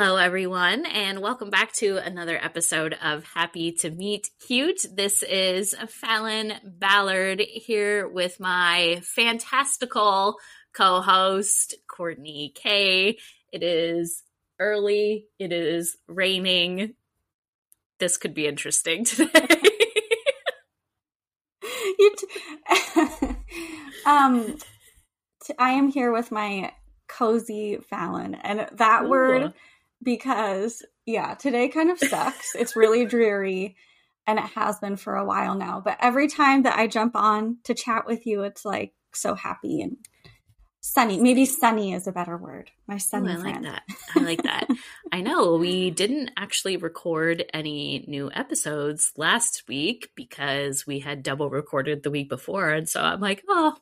Hello, everyone, and welcome back to another episode of Happy to Meet Cute. This is Falon Ballard here with my fantastical co host, Courtney Kae. It is early, it is raining. This could be interesting today. t- um, t- I am here with my cozy Fallon, and that Ooh. word because yeah, today kind of sucks. it's really dreary, and it has been for a while now. But every time that I jump on to chat with you, it's like so happy and sunny. Maybe sunny is a better word. My Ooh, sunny I like friend. that. I like that. I know we didn't actually record any new episodes last week because we had double recorded the week before. And so I'm like, oh,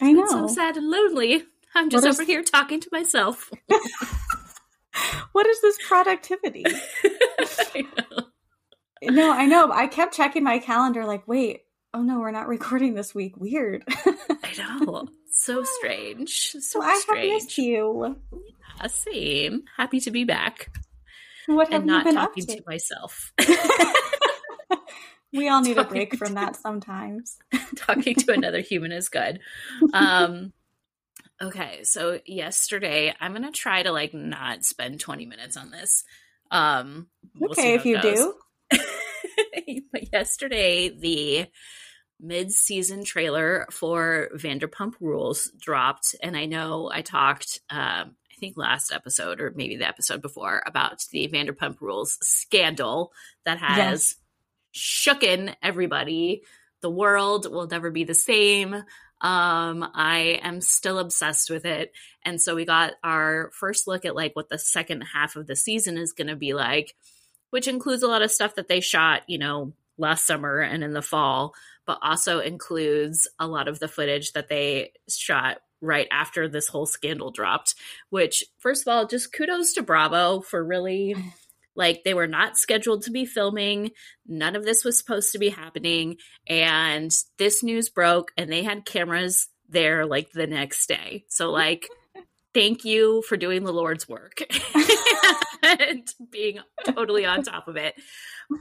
I know. so sad and lonely. I'm just What is- over here talking to myself. what is this productivity? I. No, I know. I kept checking my calendar, like, wait, oh no, we're not recording this week. Weird. I know. So strange. So I have missed you. Yeah, same. Happy to be back What have and you not been talking up to? to myself. we all need a break from that sometimes. talking to another human is good. Um okay, so yesterday I'm to try to like not spend 20 minutes on this. Um we'll okay, if you goes. do. but yesterday the mid-season trailer for Vanderpump Rules dropped and I know I talked um I think last episode or maybe the episode before about the Vanderpump Rules scandal that has Yes. shooken everybody. The world will never be the same. Um, I am still obsessed with it. And so we got our first look at like what the second half of the season is going to be like, which includes a lot of stuff that they shot, you know, last summer and in the fall, but also includes a lot of the footage that they shot right after this whole scandal dropped, which first of all, just kudos to Bravo for really like they were not scheduled to be filming. None of this was supposed to be happening. And this news broke and they had cameras there like the next day. So like thank you for doing the Lord's work and being totally on top of it.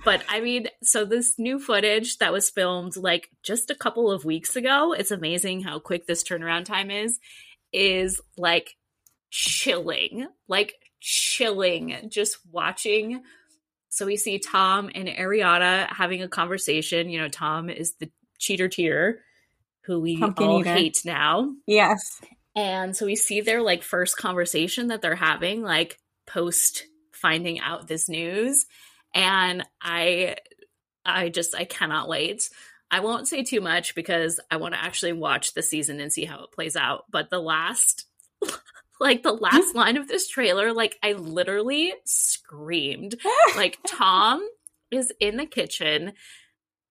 But I mean, so this new footage that was filmed like just a couple of weeks ago, it's amazing how quick this turnaround time is, is like chilling, like chilling just watching. So we see Tom and Ariana having a conversation. You know, Tom is the cheater tier who we Pumpkin all eater. hate now. Yes. And so we see their like first conversation that they're having, like post finding out this news. And I I just I cannot wait. I won't say too much because I want to actually watch the season and see how it plays out. But the last like the last line of this trailer, like I literally screamed. Like Tom is in the kitchen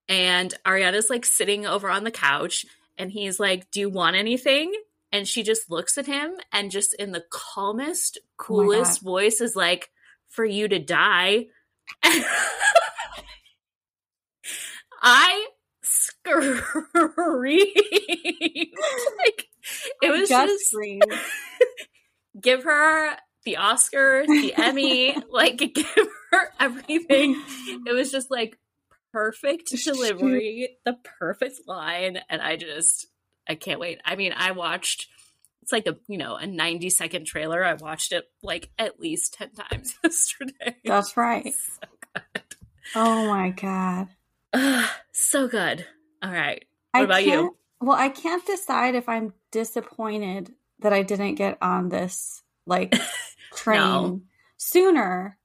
and Ariana's like sitting over on the couch and he's like, Do you want anything? And she just looks at him and just in the calmest, Oh coolest voice is like, For you to die. I screamed. like it was Just just scream. Give her the Oscar, the Emmy, like give her everything. It was just like perfect delivery, the perfect line, and I just I can't wait. I mean, I watched it's like a you know a 90 second trailer. I watched it like at least 10 times yesterday. That's right. So good. Oh my god. Ugh, so good. All right. What I about you? Well, I can't decide if I'm disappointed that I didn't get on this like train No. sooner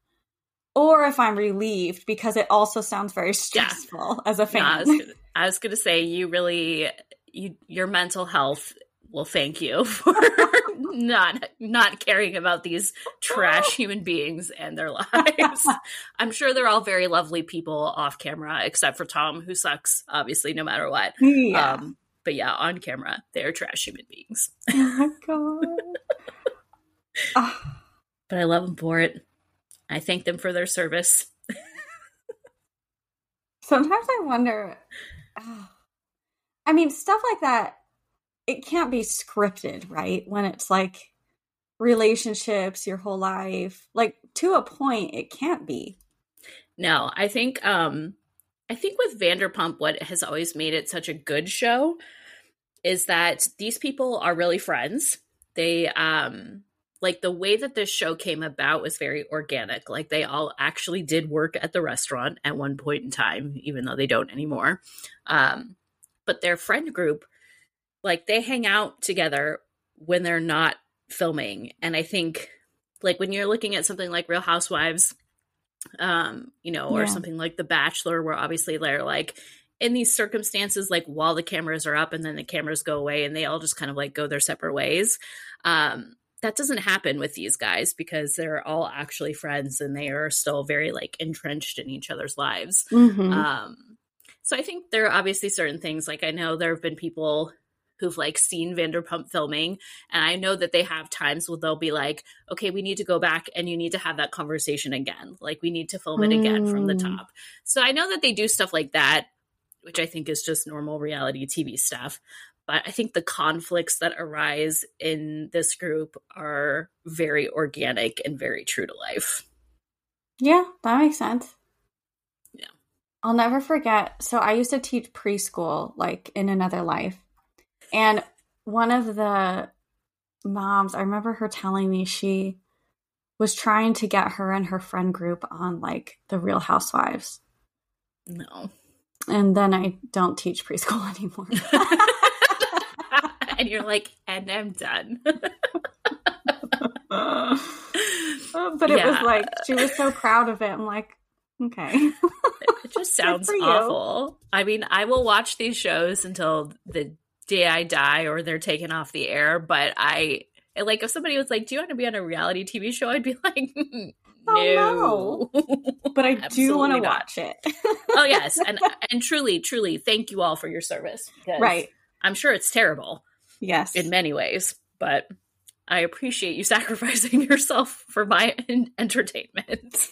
or if I'm relieved because it also sounds very stressful as a fan. I was gonna, I was gonna say you really you your mental health will thank you for not not caring about these trash human beings and their lives. I'm sure they're all very lovely people off camera, except for Tom, who sucks, obviously, no matter what. yeah. Um, but yeah, on camera, they're trash human beings. oh my god. Ah, But I love them for it. I thank them for their service. sometimes I wonder. ah. I mean, stuff like that. It can't be scripted, right? When it's like relationships your whole life. Like to a point it can't be. No, I think um I think with Vanderpump what has always made it such a good show is that these people are really friends. They um like the way that this show came about was very organic. Like they all actually did work at the restaurant at one point in time, even though they don't anymore. Um, but their friend group, like they hang out together when they're not filming. And I think like when you're looking at something like Real Housewives, um, you know, or yeah. something like The Bachelor, where obviously they're like in these circumstances, like while the cameras are up and then the cameras go away and they all just kind of like go their separate ways. Um, that doesn't happen with these guys because they're all actually friends and they are still very like entrenched in each other's lives. Mm-hmm. Um, so I think there are obviously certain things like I know there have been people who've like seen Vanderpump filming and I know that they have times where they'll be like, okay, we need to go back and you need to have that conversation again. Like we need to film it again mm. from the mm. top. So I know that they do stuff like that, which I think is just normal reality TV stuff but I think the conflicts that arise in this group are very organic and very true to life. Yeah, that makes sense. Yeah. I'll never forget. So I used to teach preschool like in another life. And one of the moms, I remember her telling me she was trying to get her and her friend group on like the Real Housewives. No. And then I don't teach preschool anymore. and you're like, and I'm done. But it yeah. was like she was so proud of it. I'm like, okay. it just sounds awful. I mean, I will watch these shows until the day I die or they're taken off the air, but I like if somebody was like, "Do you want to be on a reality TV show?" I'd be like, oh, "No." Oh, no. But I do want to watch it. oh yes, and and truly, truly, thank you all for your service. right. I'm sure it's terrible. Yes. In many ways, but I appreciate you sacrificing yourself for my entertainment.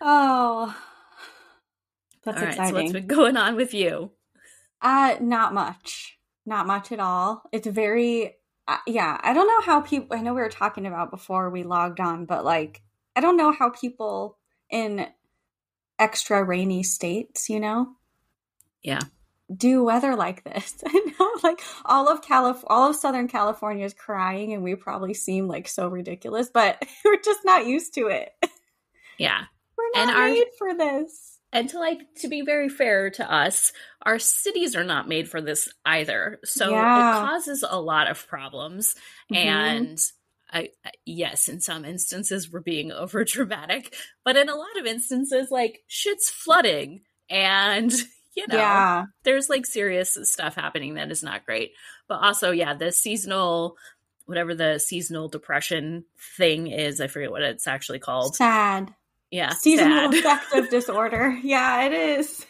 oh. That's all right, exciting. So what's been going on with you? Uh not much. Not much at all. It's very uh, yeah, I don't know how people I know we were talking about before we logged on, but like I don't know how people in extra rainy states, you know, yeah do weather like this. I know, like all of Calif- all of Southern California is crying, and we probably seem like so ridiculous, but we're just not used to it. Yeah, we're not and made our, for this. And to like to be very fair to us, our cities are not made for this either. So yeah. it causes a lot of problems, mm-hmm. and I, yes, in some instances we're being over dramatic, but in a lot of instances, like shit's flooding and you know, yeah. there's like serious stuff happening that is not great. But also, yeah, the seasonal, whatever the seasonal depression thing is, I forget what it's actually called. Sad. Yeah. Seasonal sad. affective disorder. Yeah, it is.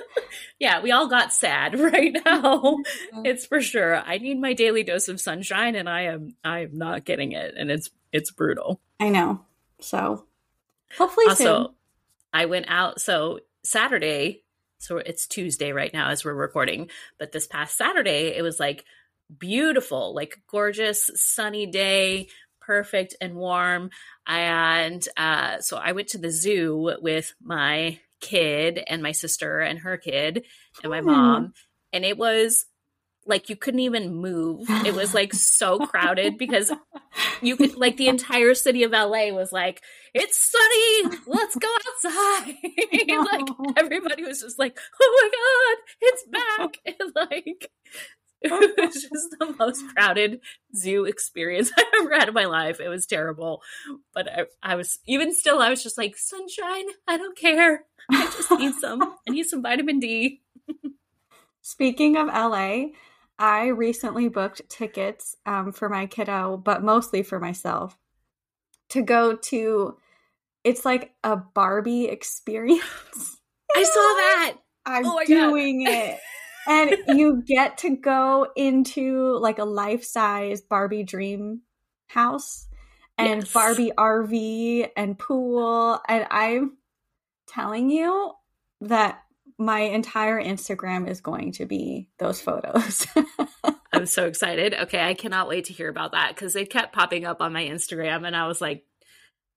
yeah, we all got sad right now. Mm-hmm. It's for sure. I need my daily dose of sunshine and I am I am not getting it and it's it's brutal. I know. So hopefully also, soon. I went out so Saturday so it's Tuesday right now as we're recording. But this past Saturday, it was like beautiful, like gorgeous, sunny day, perfect and warm. And uh, so I went to the zoo with my kid and my sister and her kid and my mom. And it was like you couldn't even move. It was like so crowded because you could like the entire city of LA was like, it's sunny, let's go outside. like everybody was just like, oh my god, it's back. And like it was just the most crowded zoo experience I've ever had in my life. It was terrible. But I, I was even still I was just like, sunshine, I don't care. I just need some I need some vitamin D. Speaking of LA, I recently booked tickets um, for my kiddo, but mostly for myself, to go to. It's like a Barbie experience. I saw that. I'm oh doing it. And you get to go into like a life size Barbie dream house and yes. Barbie RV and pool. And I'm telling you that my entire Instagram is going to be those photos. I'm so excited. Okay, I cannot wait to hear about that because they kept popping up on my Instagram, and I was like,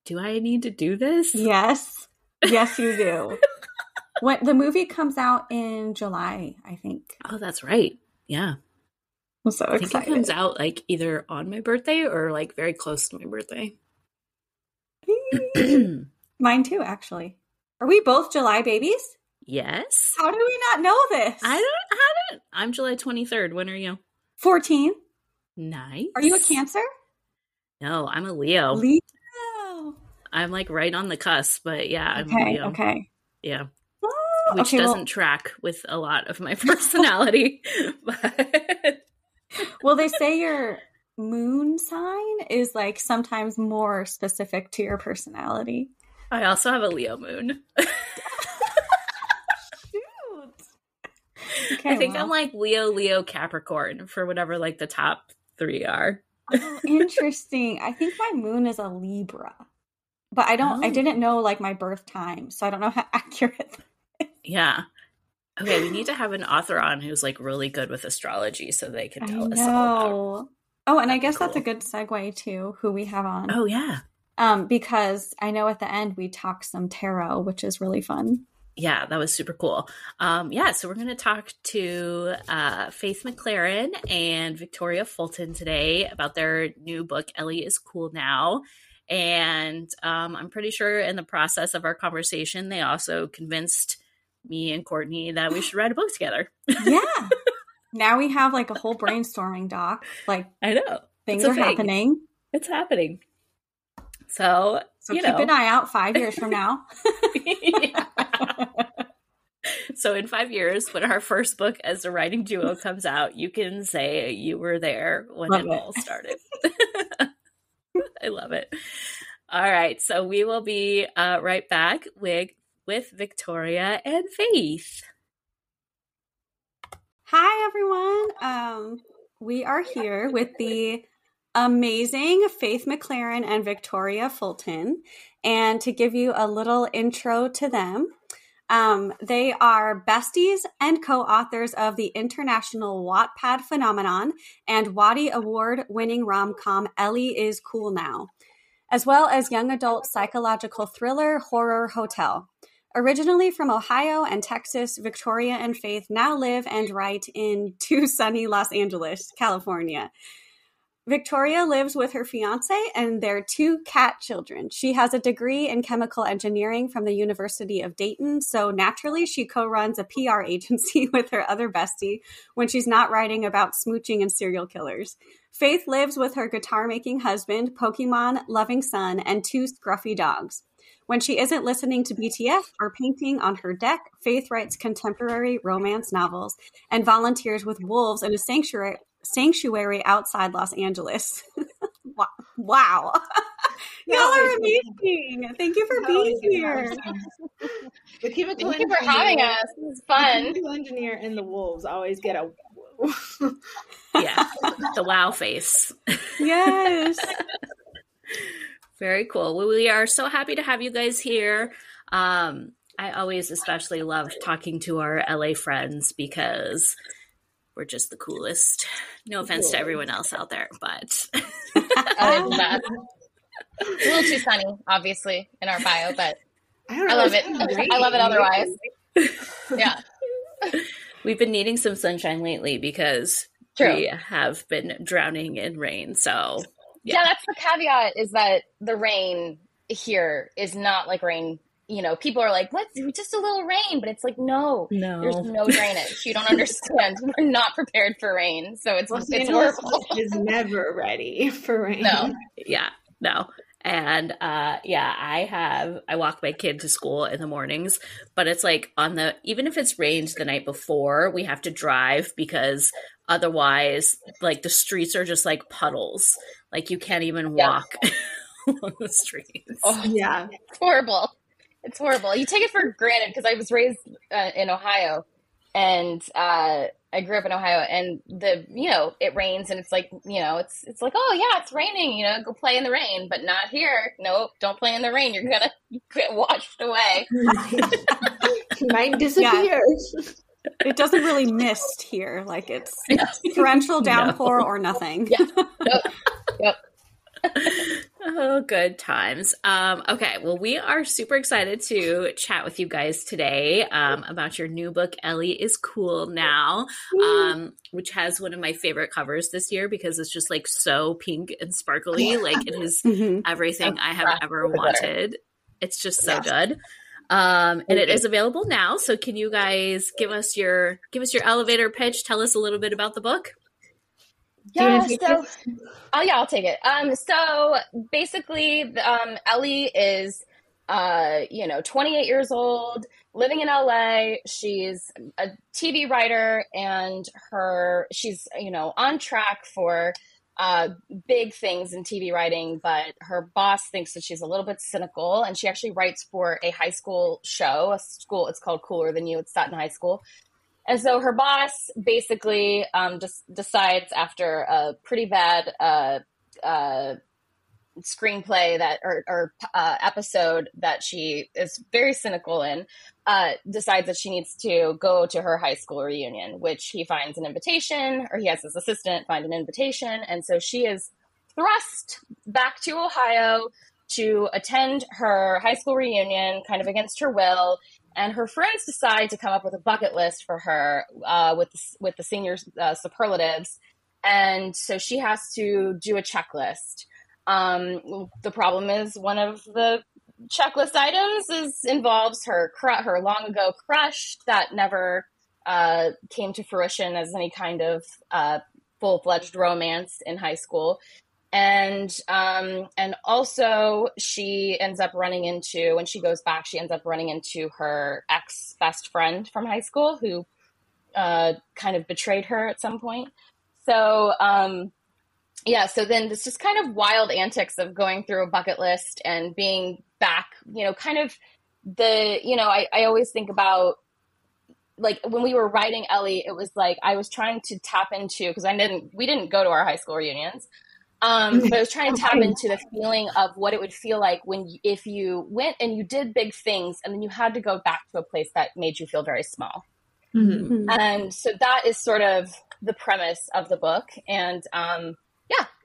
"Do I need to do this?" Yes, yes, you do. When the movie comes out in July, I think. Oh, that's right. Yeah, I'm so I think excited. it comes out like either on my birthday or like very close to my birthday. Mine too, actually. Are we both July babies? yes, How do we not know this? I don't. I don't. I'm July 23rd. When are you? 14. Nice. Are you a Cancer? No, I'm a Leo. Leo. I'm like right on the cusp, but yeah, I'm Okay, Leo. okay. Yeah, which okay, doesn't track with a lot of my personality. but well, they say your moon sign is like sometimes more specific to your personality. I also have a Leo moon. Okay, I think well. I'm like Leo, Leo, Capricorn for whatever like the top three are. Oh, interesting. I think my moon is a Libra. But I don't I Oh. didn't know like my birth time, so I don't know how accurate. Yeah. Okay, we need to have an author on who's like really good with astrology so they can tell us all about. Oh, and I guess that's a good segue to who we have on. Oh yeah. Um, because I know at the end we talk some tarot, which is really fun. Yeah, that was super cool. Um, yeah, so we're going to talk to uh, Faith McClaren and Victoria Fulton today about their new book, Ellie is Cool Now. And um, I'm pretty sure in the process of our conversation, they also convinced me and Courtney that we should write a book together. Yeah. now we have like a whole brainstorming doc. Like I know. things are thing. happening. It's happening. So, So you keep know. an eye out five years from now. So in five years, when our first book as a writing duo comes out, you can say you were there when Love it, it. all started. I love it. All right, so we will be uh, right back with with Victoria and Faith. Hi everyone. Um, we are here with the amazing Faith McClaren and Victoria Fulton, and to give you a little intro to them. Um, they are besties and co-authors of the international Wattpad phenomenon and Watty Award-winning rom-com Ellie is Cool Now, as well as young adult psychological thriller Horror Hotel. Originally from Ohio and Texas, Victoria and Faith now live and write in too sunny Los Angeles, California. Victoria lives with her fiance and their two cat children. She has a degree in chemical engineering from the University of Dayton, so naturally she co runs a PR agency with her other bestie when she's not writing about smooching and serial killers. Faith lives with her guitar making husband, Pokemon loving son, and two scruffy dogs. When she isn't listening to BTS or painting on her deck, Faith writes contemporary romance novels and volunteers with wolves in a sanctuary sanctuary outside Los Angeles. wow. wow. Y'all are amazing. Thank you for being here. The chemical Thank you for having us. This is The fun. chemical engineer and the wolves always get a. Yeah, the wow face. Yes. Very cool. Well, we are so happy to have you guys here. Um, I always especially love talking to our LA friends because we're just the coolest. No offense to everyone else out there, but Other than that, a little too sunny, obviously, in our bio, but I don't know. I love it. kinda I love it otherwise. Yeah, we've been needing some sunshine lately because true. we have been drowning in rain. So Yeah. that's the caveat is that the rain here is not like rain. You know, people are like, let's do just a little rain, but it's like, no, no, there's no, drainage. You don't understand. We're not prepared for rain. So it's, Los it's horrible. is never ready for rain. No. yeah, no. And uh yeah, I have I walk my kid to school in the mornings, but it's like on the even if it's rained the night before, we have to drive because otherwise like the streets are just like puddles. Like you can't even Yeah. walk along the streets. Oh, Yeah. It's horrible. It's horrible. You take it for granted because I was raised uh, in Ohio, and uh, I grew up in Ohio, and the you know it rains, and it's like you know it's it's like oh yeah it's raining, you know go play in the rain, but not here. Nope, don't play in the rain. You're gonna get washed away. He might disappear. It doesn't really mist here. Like it's Yeah. torrential downpour or nothing. Yeah. Yep. Yep. Oh, good times. Um, okay, well, we are super excited to chat with you guys today um, about your new book, Ellie is Cool Now, um, which has one of my favorite covers this year because it's just like so pink and sparkly. Like it is Mhm. everything I have ever really better. wanted. It's just so Yes. good. Um, and it Okay. is available now. So can you guys give us your give us your elevator pitch? Tell us a little bit about the book. Do you wanna Yeah, so oh yeah, I'll take it. Um, so basically, um, Ellie is, uh, you know, 28 years old, living in LA. She's a TV writer, and her she's you know on track for uh, big things in TV writing, but her boss thinks that she's a little bit cynical, and she actually writes for a high school show, a school. It's called Cooler Than You. It's set in high school. And so her boss basically um, just decides after a pretty bad uh, uh, screenplay that or, or uh, episode that she is very cynical in, uh, decides that she needs to go to her high school reunion, which he finds an invitation, or he has his assistant find an invitation, and so she is thrust back to Ohio to attend her high school reunion, kind of against her will. And her friends decide to come up with a bucket list for her uh, with the, with the senior uh, superlatives, and so she has to do a checklist. Um, the problem is one of the checklist items is involves her cru- her long ago crush that never uh, came to fruition as any kind of uh, full fledged romance in high school. And um and also she ends up running into when she goes back she ends up running into her ex best friend from high school who uh kind of betrayed her at some point. So um yeah so then this just kind of wild antics of going through a bucket list and being back you know kind of the you know i, I always think about like when we were writing ellie it was like i was trying to tap into because i didn't we didn't go to our high school reunions um, but I was trying to tap into the feeling of what it would feel like when you, if you went and you did big things and then you had to go back to a place that made you feel very small. Mhm. And so that is sort of the premise of the book. And um,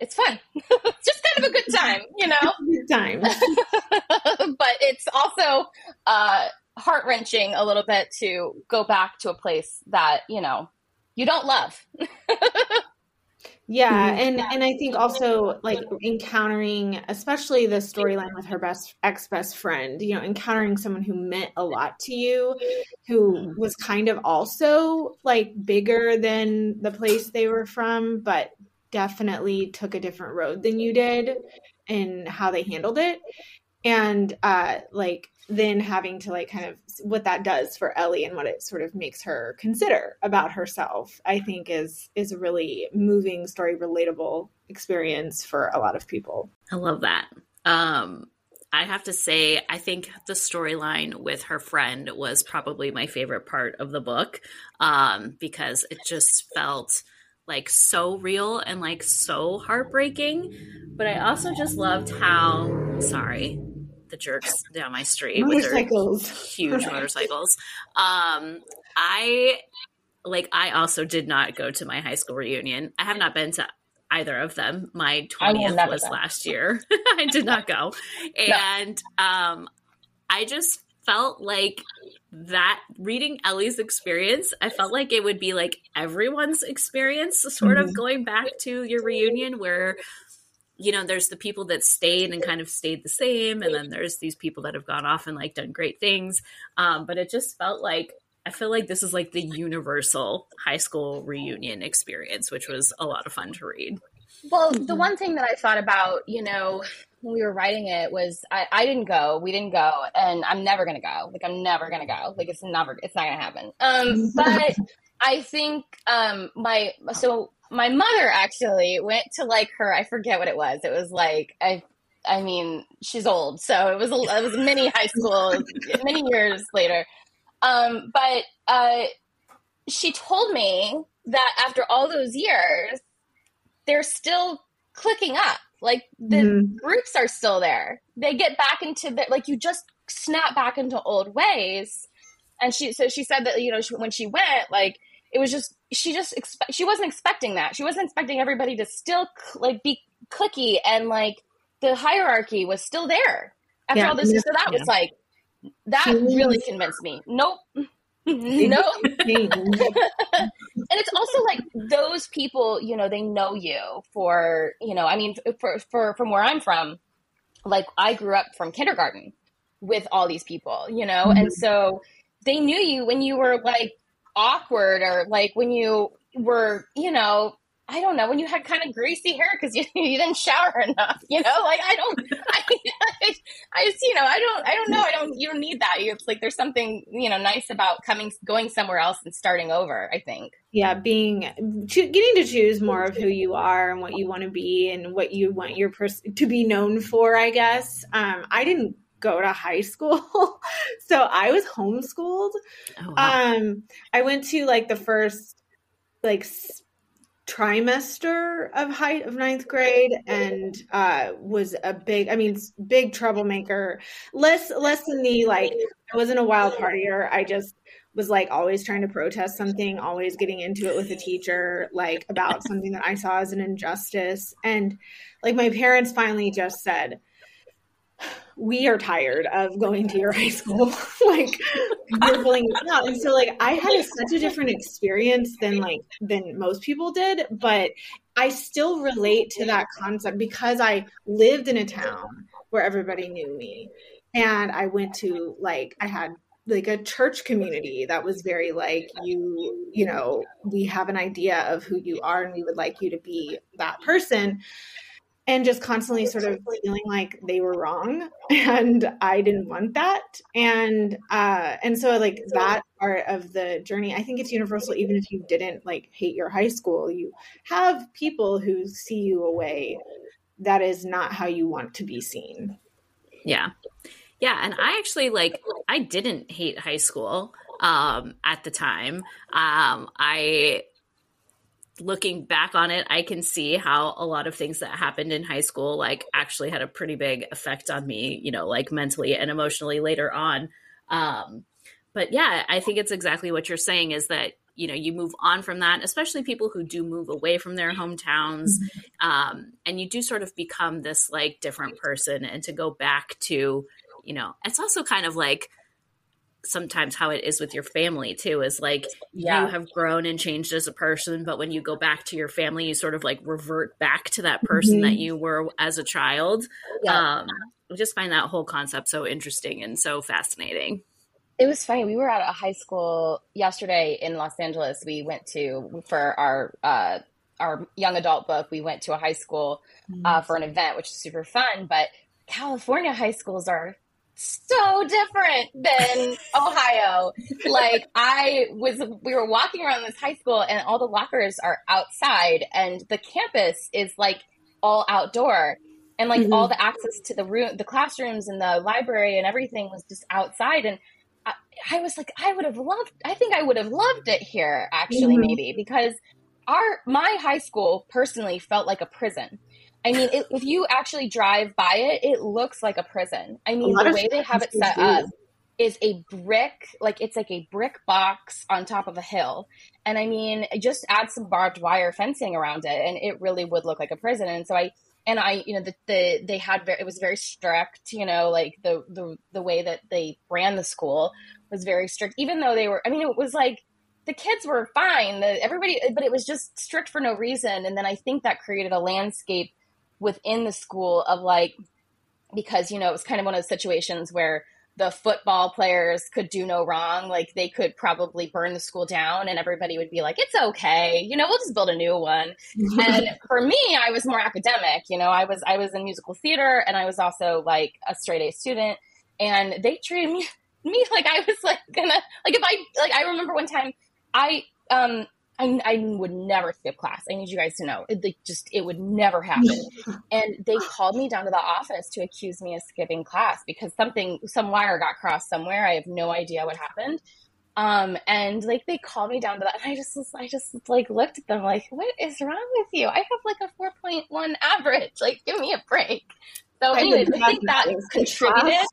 it's fun. it's just kind of a good time, you know? Good time. but it's also uh, heart wrenching a little bit to go back to a place that, you know, you don't love. Yeah, Mhm. and and I think also like encountering, especially the storyline with her best ex best friend, you know, encountering someone who meant a lot to you, who was kind of also like bigger than the place they were from, but definitely took a different road than you did in how they handled it. And uh like then having to like kind of what that does for Ellie and what it sort of makes her consider about herself, I think is is a really moving story, relatable experience for a lot of people. I love that. Um, I have to say, I think the storyline with her friend was probably my favorite part of the book um, because it just felt like so real and like so heartbreaking. But I also just loved how, sorry, the jerks down my street with their huge motorcycles. Um, I like. I also did not go to my high school reunion. I have not been to either of them. My twentieth was go. last year. I did not go, and um, I just felt like that reading Ellie's experience. I felt like it would be like everyone's experience, sort of Mhm. going back to your reunion where you know, there's the people that stayed and kind of stayed the same, and then there's these people that have gone off and like done great things. Um, but it just felt like I feel like this is like the universal high school reunion experience, which was a lot of fun to read. Well, the Mhm. one thing that I thought about, you know, when we were writing it was I, I didn't go, we didn't go, and I'm never gonna go. Like I'm never gonna go. Like it's never, it's not gonna happen. Um, but I think um my so my mother actually went to like her. I forget what it was. It was like I. I mean, she's old, so it was a, it was many high school, many years later. Um, but uh, she told me that after all those years, they're still clicking up. Like the Mhm. groups are still there. They get back into the like you just snap back into old ways. and she so she said that you know she, when she went like it was just she just expe- she wasn't expecting that she wasn't expecting everybody to still like be clicky and like the hierarchy was still there after Yeah. all this so that Yeah. was like that really convinced me nope no and it's also like those people you know they know you for you know i mean for, for from where i'm from like i grew up from kindergarten with all these people you know? Mm-hmm. And so they knew you when you were like awkward or like when you were you know i don't know when you had kind of greasy hair because you, you didn't shower enough you know? Like i don't I, I, I just you know i don't i don't know i don't you don't need that. You, it's like there's something you know nice about coming going somewhere else and starting over i think. Yeah being choo- getting to choose more of who you are and what you want to be and what you want your person to be known for i guess. Um i didn't go to high school so i was homeschooled. Oh, wow. um i went to like the first like s- trimester of height of ninth grade and uh was a big i mean big troublemaker. Less less than the like i wasn't a wild partier. I just was like always trying to protest something always getting into it with a teacher like about something that i saw as an injustice. And like my parents finally just said we are tired of going to your high school. Like you're pulling it out. And so like i had a, such a different experience than like than most people did but i still relate to that concept because i lived in a town where everybody knew me. And i went to like i had like a church community that was very like you you know we have an idea of who you are and we would like you to be that person and just constantly sort of feeling like they were wrong and i didn't want that and uh and so like that part of the journey i think it's universal even if you didn't like hate your high school you have people who see you a way that is not how you want to be seen Yeah. Yeah, and I actually like I didn't hate high school um at the time. Um I looking back on it, I can see how a lot of things that happened in high school like actually had a pretty big effect on me, you know, like mentally and emotionally later on. Um but yeah, I think it's exactly what you're saying is that you know you move on from that especially people who do move away from their hometowns um, and you do sort of become this like different person and to go back to you know it's also kind of like sometimes how it is with your family too is like Yeah. you have grown and changed as a person but when you go back to your family you sort of like revert back to that person Mhm. that you were as a child Yeah. um i just find that whole concept so interesting and so fascinating It was funny. We were at a high school yesterday in Los Angeles. We went to for our uh, our young adult book. We went to a high school uh, for an event, which is super fun. But California high schools are so different than Ohio. Like I was, we were walking around this high school, and all the lockers are outside, and the campus is like all outdoor. And like Mhm. all the access to the room, the classrooms and the library and everything was just outside. And I, I was like, I would have loved, I think I would have loved it here actually, Mhm. maybe because our, my high school personally felt like a prison. I mean, it, if you actually drive by it, it looks like a prison. I mean, the way they have it set up is a brick, like it's like a brick box on top of a hill. And I mean, just add some barbed wire fencing around it, and it really would look like a prison. And so I, and I, you know, the, the they had very, it was very strict, you know, like the the the way that they ran the school was very strict. Even though they were, I mean, it was like the kids were fine, the, everybody, but it was just strict for no reason. And then I think that created a landscape within the school of like because you know it was kind of one of those situations where the football players could do no wrong like they could probably burn the school down and everybody would be like it's okay you know we'll just build a new one. And for me i was more academic you know i was i was in musical theater and i was also like a straight a student. And they treated me me like i was like gonna like if i like i remember one time i um I, I would never skip class. I need you guys to know. It like, just it would never happen. and they called me down to the office to accuse me of skipping class because something some wire got crossed somewhere. I have no idea what happened. Um, and like they called me down to that, and I just I just like looked at them like, what is wrong with you? I have like a four point one average. Like, give me a break. So, I anyways, I think that contributed.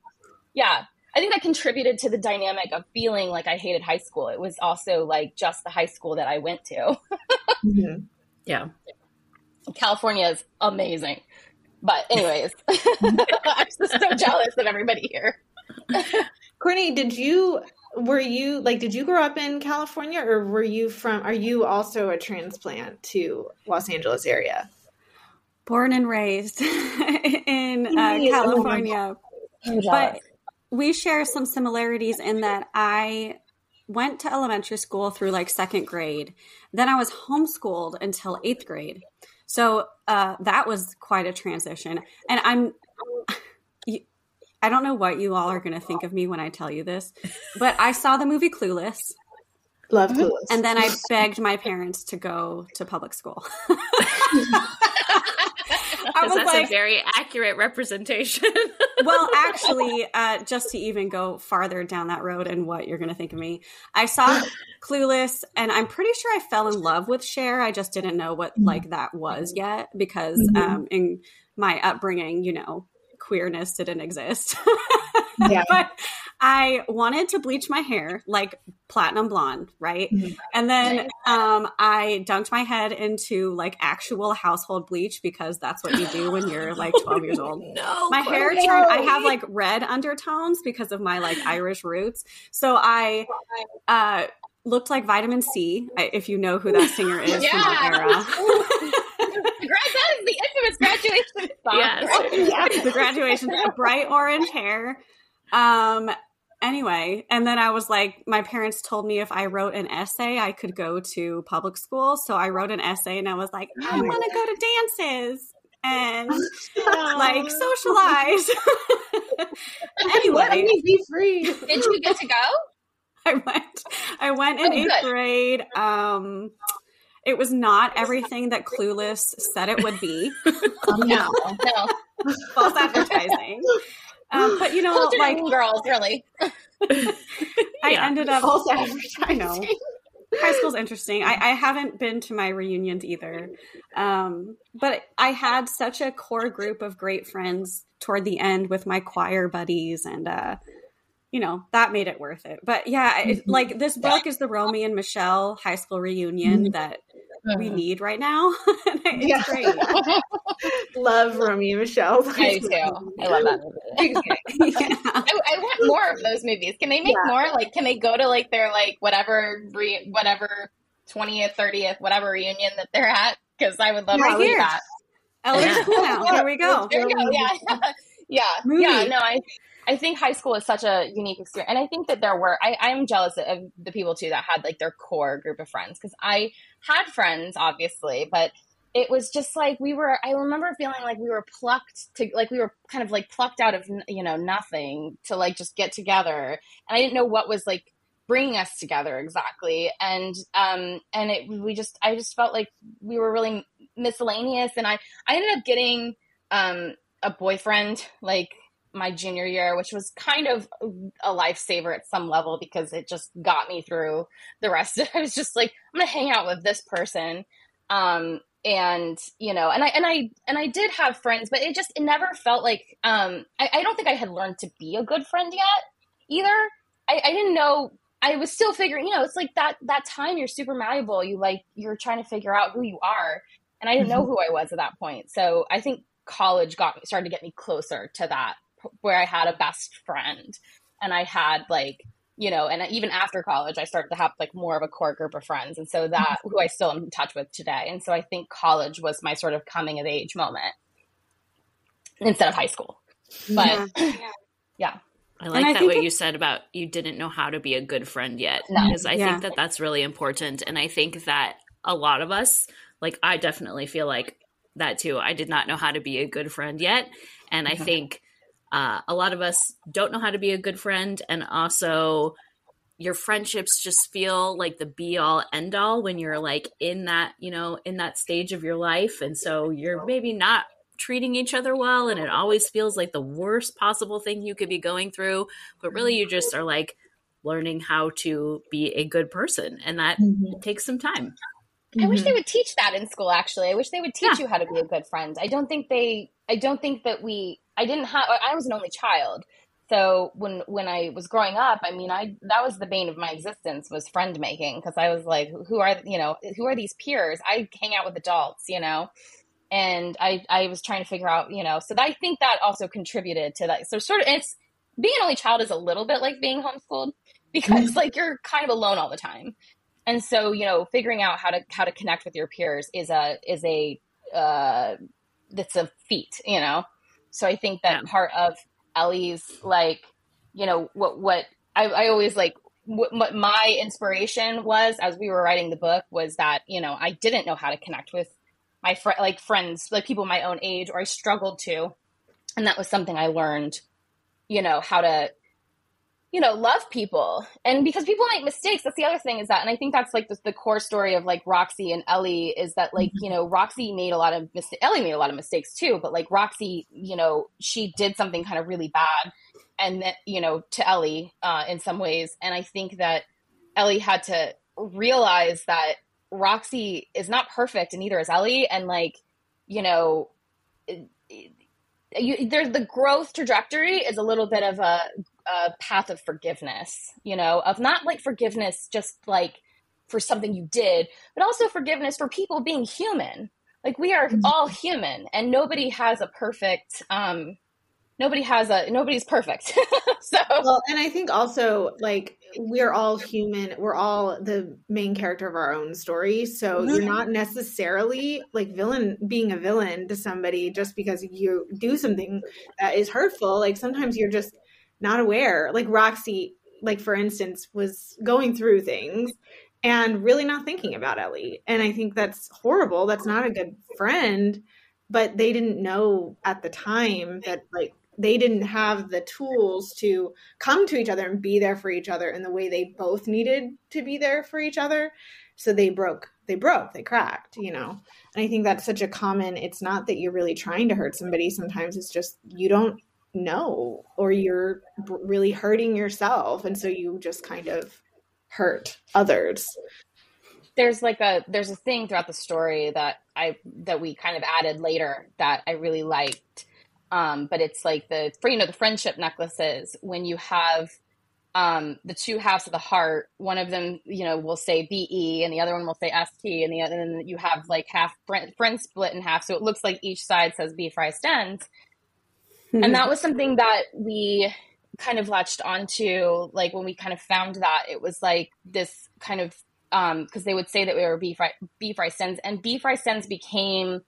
Yeah, I think that contributed to the dynamic of feeling like I hated high school. It was also like just the high school that I went to. mm-hmm. Yeah. California is amazing. But anyways, I'm just so jealous of everybody here. Courtney, did you were you like did you grow up in California or were you from are you also a transplant to Los Angeles area? Born and raised in uh, California. but we share some similarities in that I went to elementary school through like second grade. Then I was homeschooled until eighth grade. So uh, that was quite a transition. And I'm, I don't know what you all are going to think of me when I tell you this, but I saw the movie Clueless. Love Clueless. And then I begged my parents to go to public school. I was that's like, a very accurate representation. well, actually, uh, just to even go farther down that road and what you're going to think of me, I saw Clueless, and I'm pretty sure I fell in love with Cher. I just didn't know what mm-hmm. like that was yet because mm-hmm. um, in my upbringing, you know, queerness didn't exist. yeah. but I wanted to bleach my hair like platinum blonde, right? Mm-hmm. And then um, I dunked my head into like actual household bleach because that's what you do when you're like 12 years old. no, my hair turned. I have like red undertones because of my like Irish roots. So I uh, looked like Vitamin C, if you know who that singer is yeah. from that era. That is the graduation song. Yes. yes. the graduation, bright orange hair. Um, anyway, and then I was like, my parents told me if I wrote an essay, I could go to public school. So I wrote an essay and I was like, I want to go to dances and like socialize. anyway, Let me be free. Did you get to go? I went. I went in oh, eighth good. grade. Um, it was not everything that Clueless said it would be. no, no, false advertising. Um, but you know, like girls, really. I yeah. ended up. Also, I know. High school's interesting. I, I, haven't been to my reunions either, um, but I had such a core group of great friends toward the end with my choir buddies, and uh, you know that made it worth it. But yeah, it, like this book is the Romy and Michelle high school reunion mm-hmm. that we uh-huh. need right now. yeah. love Romy and Michelle. I do too. I love that movie. yeah. I, I, want more of those movies. Can they make yeah. more? Like, can they go to like their like whatever re- whatever twentieth, thirtieth, whatever reunion that they're at? Because I would love right to see that. LA's cool now. Here we go. There we go. Yeah. yeah. Movie. Yeah. No, I I think high school is such a unique experience. And I think that there were, I, I'm jealous of the people too that had like their core group of friends because I had friends, obviously, but it was just like we were, I remember feeling like we were plucked to, like we were kind of like plucked out of, you know, nothing to like just get together. And I didn't know what was like bringing us together exactly. And, um, and it, we just, I just felt like we were really miscellaneous. And I, I ended up getting, um, a boyfriend like my junior year, which was kind of a lifesaver at some level because it just got me through the rest. Of, it. I was just like, I'm gonna hang out with this person, um, and you know, and I and I and I did have friends, but it just it never felt like um, I, I don't think I had learned to be a good friend yet either. I, I didn't know. I was still figuring. You know, it's like that that time you're super malleable. You like you're trying to figure out who you are, and I didn't know mm-hmm. who I was at that point. So I think college got me started to get me closer to that where I had a best friend and I had like you know, and even after college, I started to have like more of a core group of friends. And so that who I still am in touch with today. And so I think college was my sort of coming of age moment instead of high school. But yeah. yeah. I like I that what you said about you didn't know how to be a good friend yet. No. Because I yeah. think that that's really important. And I think that a lot of us, like I definitely feel like that too. I did not know how to be a good friend yet. And I think uh, a lot of us don't know how to be a good friend, and also your friendships just feel like the be all end all when you're like in that you know in that stage of your life, and so you're maybe not treating each other well, and it always feels like the worst possible thing you could be going through. But really, you just are like learning how to be a good person, and that mm-hmm. takes some time. I wish they mm-hmm. would teach that in school. Actually, I wish they would teach yeah. you how to be a good friend. I don't think they. I don't think that we I didn't have, I was an only child. So when when I was growing up, I mean, I that was the bane of my existence was friend making because I was like, who are you know who are these peers? I hang out with adults, you know, and I I was trying to figure out, you know, so I think that also contributed to that. So sort of it's being an only child is a little bit like being homeschooled because mm-hmm. like you're kind of alone all the time, and so you know figuring out how to how to connect with your peers is a is a uh, that's a feat, you know. So I think that yeah. part of Ellie's like, you know, what what I, I always like what, my inspiration was as we were writing the book was that you know I didn't know how to connect with my friend like friends like people my own age or I struggled to, and that was something I learned, you know, how to you know, love people. And because people make mistakes, that's the other thing is that, and I think that's like the, the core story of like Roxy and Ellie is that like, mm-hmm. you know, Roxy made a lot of mistakes, Ellie made a lot of mistakes too, but like Roxy, you know, she did something kind of really bad and that, you know, to Ellie uh, in some ways. And I think that Ellie had to realize that Roxy is not perfect and neither is Ellie. And like, you know, you, there's the growth trajectory is a little bit of a a path of forgiveness, you know, of not like forgiveness just like for something you did, but also forgiveness for people being human. Like we are mm-hmm. all human and nobody has a perfect um nobody has a nobody's perfect. so Well, and I think also like we're all human. We're all the main character of our own story. So mm-hmm. you're not necessarily like villain being a villain to somebody just because you do something that is hurtful. Like sometimes you're just not aware. Like Roxy, like for instance, was going through things and really not thinking about Ellie. And I think that's horrible. That's not a good friend. But they didn't know at the time that like they didn't have the tools to come to each other and be there for each other in the way they both needed to be there for each other. So they broke, they broke, they cracked, you know. And I think that's such a common, it's not that you're really trying to hurt somebody. Sometimes it's just you don't know or you're really hurting yourself and so you just kind of hurt others. There's like a there's a thing throughout the story that i that we kind of added later that i really liked um but it's like the for you know the friendship necklaces. When you have um the two halves of the heart one of them you know will say be and the other one will say st and the other and you have like half friend, friend split in half so it looks like each side says be fry stens and mm-hmm. that was something that we kind of latched onto like when we kind of found that it was like this kind of um because they would say that we were beef fry beef fry sends and beef fry sends became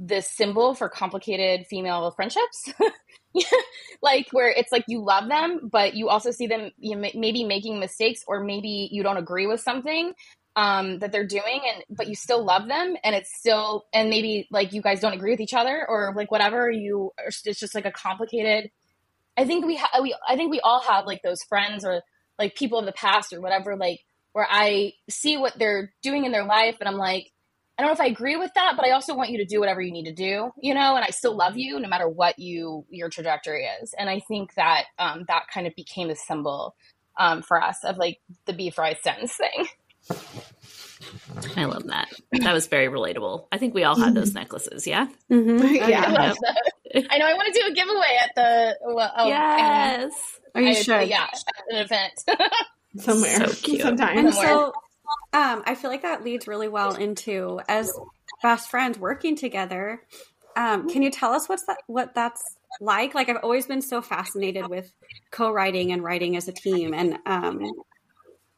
the symbol for complicated female friendships like where it's like you love them but you also see them you maybe making mistakes or maybe you don't agree with something um, that they're doing and but you still love them and it's still and maybe like you guys don't agree with each other or like whatever you it's just like a complicated i think we have we i think we all have like those friends or like people of the past or whatever like where i see what they're doing in their life and i'm like i don't know if i agree with that but i also want you to do whatever you need to do you know and i still love you no matter what you your trajectory is. And i think that um, that kind of became a symbol um, for us of like the beef fry sentence thing I love that. That was very relatable. I think we all had those necklaces. Yeah. Mm-hmm. Yeah. I know. I want to do a giveaway at the. Well, oh, yes. Are you sure? Yeah, an event somewhere. So cute. Sometime. And so, um, I feel like that leads really well into as best friends working together. Um, can you tell us what's that? What that's like? Like I've always been so fascinated with co-writing and writing as a team, and um,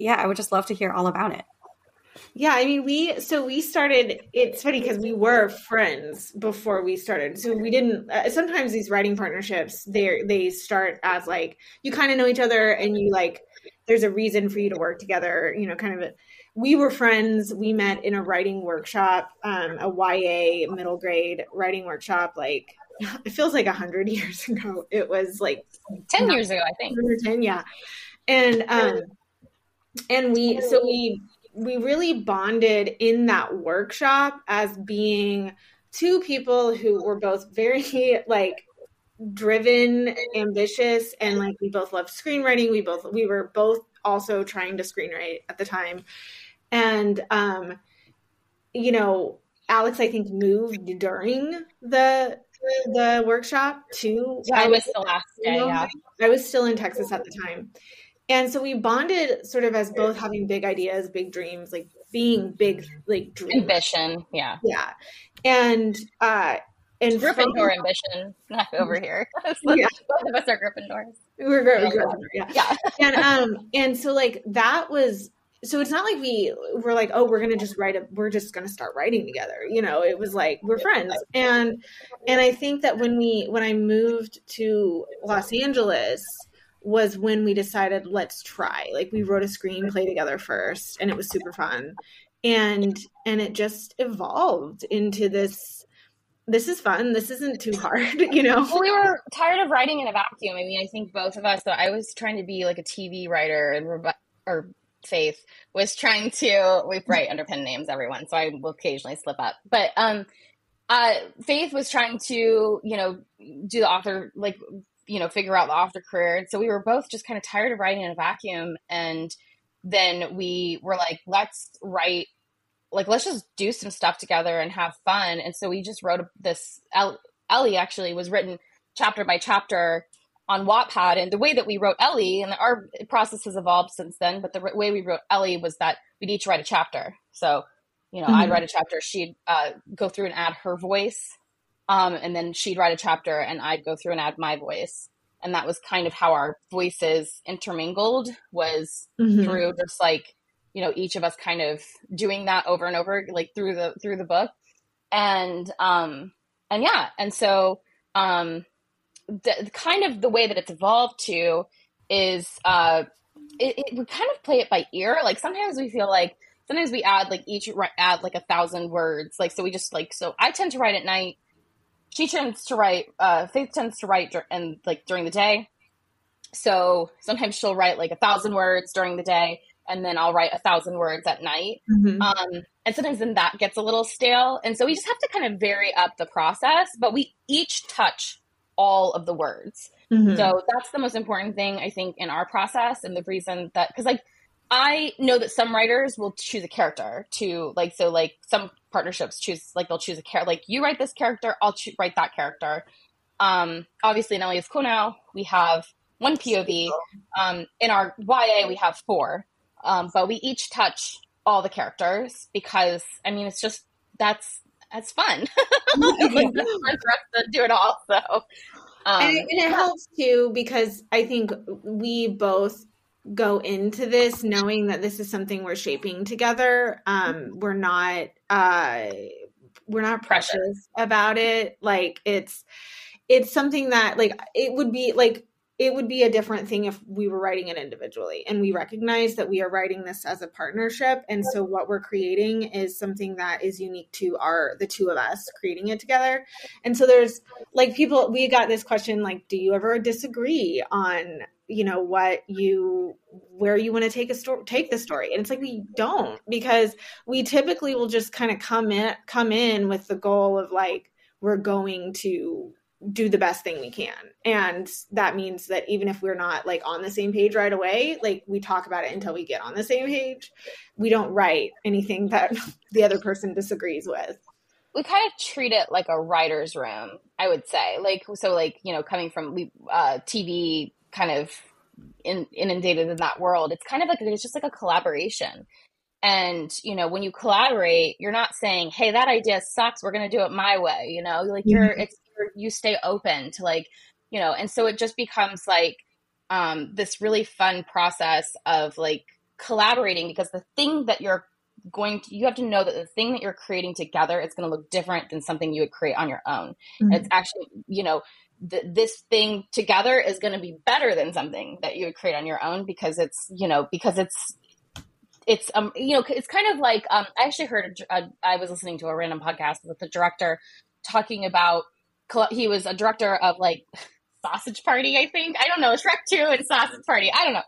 yeah, I would just love to hear all about it. Yeah, I mean, we so we started. It's funny because we were friends before we started, so we didn't. Uh, sometimes these writing partnerships, they they start as like you kind of know each other, and you like there's a reason for you to work together. You know, kind of. A, we were friends. We met in a writing workshop, um, a YA middle grade writing workshop. Like it feels like a hundred years ago. It was like ten not, years ago, I think. Ten, yeah, and um and we so we we really bonded in that workshop as being two people who were both very like driven and ambitious and like we both loved screenwriting we both we were both also trying to screenwrite at the time and um you know alex i think moved during the the, the workshop too. I was the last day. Yeah. I was still in Texas at the time. And so we bonded sort of as both having big ideas, big dreams, like being big, like dreams. ambition. Yeah. Yeah. And, uh, and Gryffindor ambition, not over here. yeah. Both of us are Gryffindors. We're Gryffindor, yeah. yeah. and um, and so like that was so it's not like we were like oh we're gonna just write a we're just gonna start writing together you know it was like we're friends and and i think that when we when i moved to los angeles was when we decided let's try. Like we wrote a screenplay together first and it was super fun. And and it just evolved into this this is fun. This isn't too hard you know? Well, we were tired of writing in a vacuum. I mean i think both of us so i was trying to be like a tv writer and or faith was trying to we write under pen names everyone so i will occasionally slip up. But um uh faith was trying to you know do the author like you know, figure out the author career. And so we were both just kind of tired of writing in a vacuum. And then we were like, let's write, like, let's just do some stuff together and have fun. And so we just wrote this. Ellie actually was written chapter by chapter on Wattpad. And the way that we wrote Ellie, and our process has evolved since then, but the way we wrote Ellie was that we'd each write a chapter. So, you know, mm-hmm. I'd write a chapter, she'd uh, go through and add her voice um, and then she'd write a chapter and I'd go through and add my voice. And that was kind of how our voices intermingled was mm-hmm. through just like, you know, each of us kind of doing that over and over, like through the, through the book. And, um, and yeah. And so, um, the, kind of the way that it's evolved to is, uh, it, it, we kind of play it by ear. Like sometimes we feel like sometimes we add like each add like a thousand words. Like so we just like so I tend to write at night she tends to write uh faith tends to write and like during the day so sometimes she'll write like a thousand words during the day and then i'll write a thousand words at night mm-hmm. um and sometimes then that gets a little stale and so we just have to kind of vary up the process but we each touch all of the words mm-hmm. so that's the most important thing i think in our process and the reason that because like I know that some writers will choose a character to like so like some partnerships choose like they'll choose a character like you write this character I'll cho- write that character. Um, obviously in Ellie Is Cool Now we have one POV. Um, in our YA we have four, um, but we each touch all the characters because I mean it's just that's that's fun. it's fun for us to do it all. So um, and, it, and it helps too because I think we both go into this knowing that this is something we're shaping together. Um, we're not uh, we're not precious about it. Like it's it's something that like it would be like it would be a different thing if we were writing it individually and we recognize that we are writing this as a partnership and so what we're creating is something that is unique to our the two of us creating it together and so there's like people we got this question like do you ever disagree on you know what you where you want to take a story take the story. And it's like we don't because we typically will just kind of come in come in with the goal of like we're going to do the best thing we can. And that means that even if we're not like on the same page right away like we talk about it until we get on the same page. We don't write anything that the other person disagrees with. We kind of treat it like a writer's room i would say. Like so like you know coming from uh, tv kind of in, inundated in that world, it's kind of like it's just like a collaboration. And you know, when you collaborate, you're not saying, "Hey, that idea sucks. We're going to do it my way." You know, like you're mm-hmm. it's you're, you stay open to like you know, and so it just becomes like um, this really fun process of like collaborating because the thing that you're going to you have to know that the thing that you're creating together is going to look different than something you would create on your own mm-hmm. it's actually you know th- this thing together is going to be better than something that you would create on your own because it's you know because it's it's um you know it's kind of like um I actually heard a, a, I was listening to a random podcast with the director talking about he was a director of like Sausage Party I think. I don't know Shrek Two and Sausage Party. I don't know.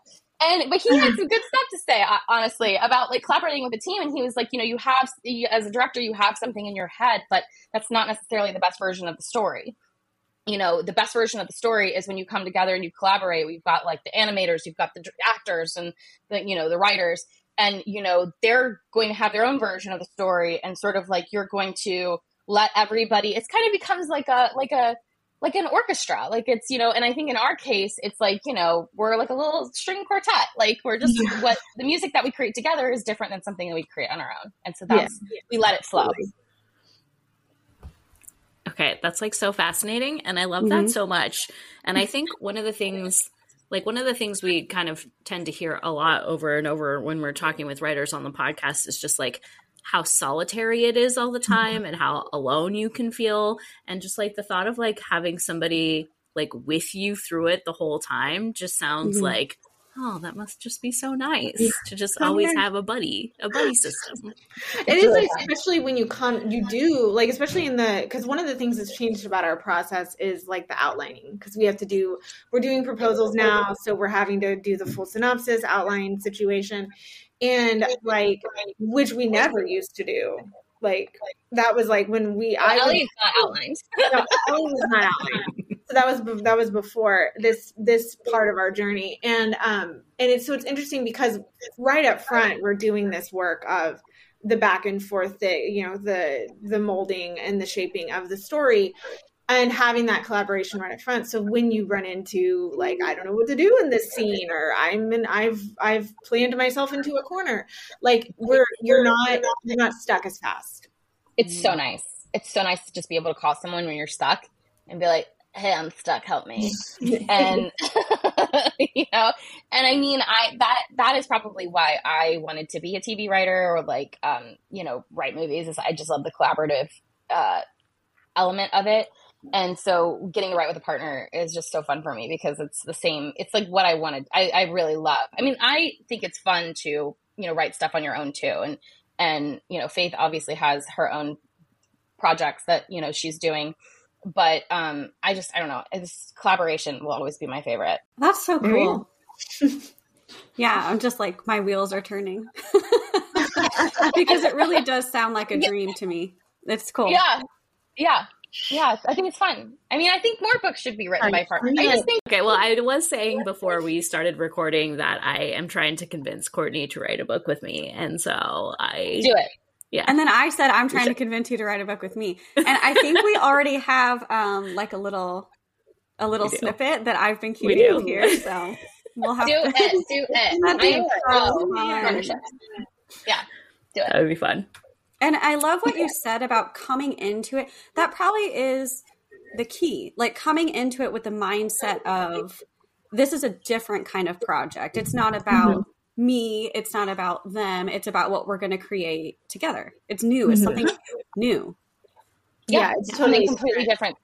And but he had some good stuff to say honestly about like collaborating with a team. And he was like you know you have as a director you have something in your head but that's not necessarily the best version of the story you know the best version of the story is when you come together and you collaborate we've got like the animators you've got the actors and the you know the writers and you know they're going to have their own version of the story and sort of like you're going to let everybody. It's kind of becomes like a like a like an orchestra. Like it's you know, and I think in our case, it's like you know we're like a little string quartet. Like we're just Yeah. what the music that we create together is different than something that we create on our own, and so that's we let it flow. Okay, that's like so fascinating and I love Mhm. that so much. And I think one of the things like one of the things we kind of tend to hear a lot over and over when we're talking with writers on the podcast is just like how solitary it is all the time and how alone you can feel and just like the thought of like having somebody like with you through it the whole time just sounds Mhm. like oh that must just be so nice Yeah. to just always have a buddy a buddy system It is really like, fun. especially when you con you do like especially in the because one of the things that's changed about our process is like the outlining because we have to do we're doing proposals now so we're having to do the full synopsis outline situation and like which we never used to do like that was like when we I Well, was, Ellie's not outlined. no, Ellie was not outlined. So that was that was before this this part of our journey, and um and it's so it's interesting because right up front we're doing this work of the back and forth, the you know the the molding and the shaping of the story, and having that collaboration right up front. So when you run into like I don't know what to do in this scene, or I'm in I've I've planned myself into a corner, like we're you're not you're not stuck as fast. It's so nice. It's so nice to just be able to call someone when you're stuck and be like, "Hey, I'm stuck. Help me." and you know, and I mean, I that that is probably why I wanted to be a TV writer or like, um, you know, write movies. Is I just love the collaborative uh, element of it. And so getting to write with a partner is just so fun for me because it's the same. It's like what I wanted. I, I really love. I mean, I think it's fun to you know write stuff on your own too, and and you know, Faith obviously has her own projects that you know she's doing, but um, I just I don't know. This collaboration will always be my favorite. That's so Very cool. yeah, I'm just like my wheels are turning because it really does sound like a dream to me. It's cool. Yeah, yeah, yeah. I think it's fun. I mean, I think more books should be written by partners. I just think Okay, well, I was saying before we started recording that I am trying to convince Courtney to write a book with me, and so I do it. And then I said I'm trying to convince you to write a book with me. And I think we already have um like a little a little snippet that I've been We keeping do. here. So we'll have Do to it. Do it. That'd I so pro Yeah, do it. that would be fun. And I love what you said about coming into it. That probably is the key. Like coming into it with the mindset of this is a different kind of project. It's not about me, it's not about them, it's about what we're going to create together. It's new, it's Mhm. something new. Yeah, it's something totally completely different.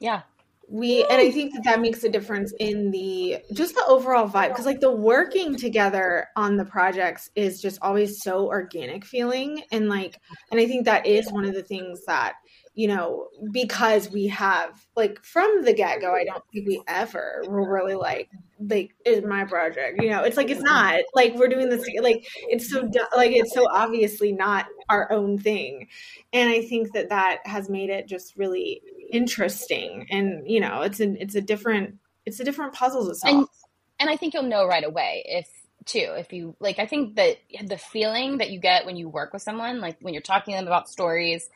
Yeah, we and i think that that makes a difference in the just the overall vibe because like the working together on the projects is just always so organic feeling and like and i think that is one of the things that you know because we have like from the get-go i don't think we ever were really like like is my project you know? It's like it's mm-hmm. not. Like we're doing this like it's so like it's so obviously not our own thing. And i think that that has made it just really interesting. And you know it's a it's a different it's a different puzzle to solve. and and I think you'll know right away if too if you like. I think that the feeling that you get when you work with someone, like when you're talking to them about stories,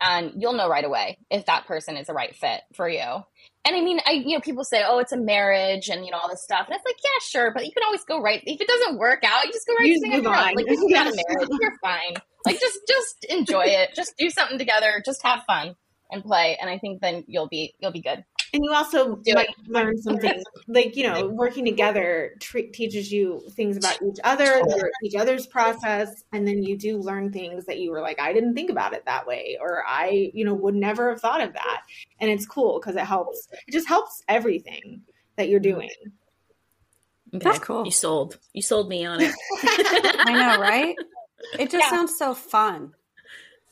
and you'll know right away if that person is a right fit for you. And I mean, I you know people say, oh, it's a marriage and you know all this stuff, and it's like, yeah, sure, but you can always go right. If it doesn't work out, you just go right You to something else. Like it's not a marriage, you're fine. Like just just enjoy it, just do something together, just have fun and play, and I think then you'll be you'll be good. And you also Do might learn something like you know working together tre- teaches you things about each other each other's process and then you do learn things that you were like i didn't think about it that way or i you know would never have thought of that and it's cool because it helps it just helps everything that you're doing Okay. That's cool. You sold. You sold me on it. I know, right? It just Yeah. sounds so fun.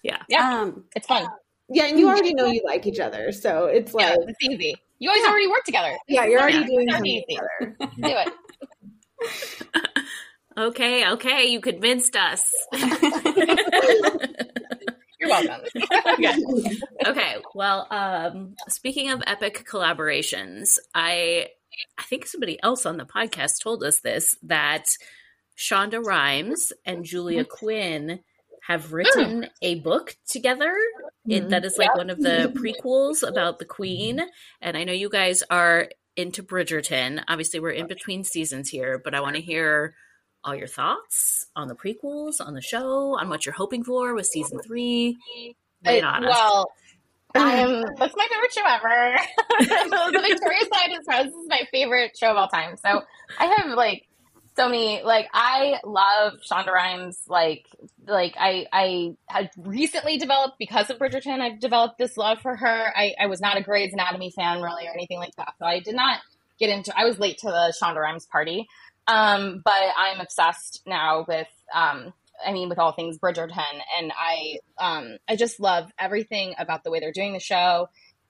Yeah. Yeah, Um it's fun. Yeah and you already know you like each other so it's Yeah, like it's easy. You always Yeah. already work together. yeah you're already Yeah, doing something together Do it. Okay, okay, you convinced us. You're welcome. okay. okay. Well, um, speaking of epic collaborations, I I think somebody else on the podcast told us this that Shonda Rhimes and Julia Quinn have written a book together It, Mhm. that is like one of the prequels about the Queen, and I know you guys are into Bridgerton. Obviously, we're in between seasons here, but I want to hear all your thoughts on the prequels, on the show, on what you're hoping for with season three. It on well, I am. That's my favorite show ever. the Victorious Side is my favorite show of all time. So I have like so many. Like I love Shonda Rhimes. Like like I I had recently developed because of Bridgerton. I've developed this love for her. I I was not a Grey's Anatomy fan really or anything like that. So I did not get into. I was late to the Shonda Rhimes party. Um, but I'm obsessed now with um I mean, with all things Bridgerton, and I, um, I just love everything about the way they're doing the show,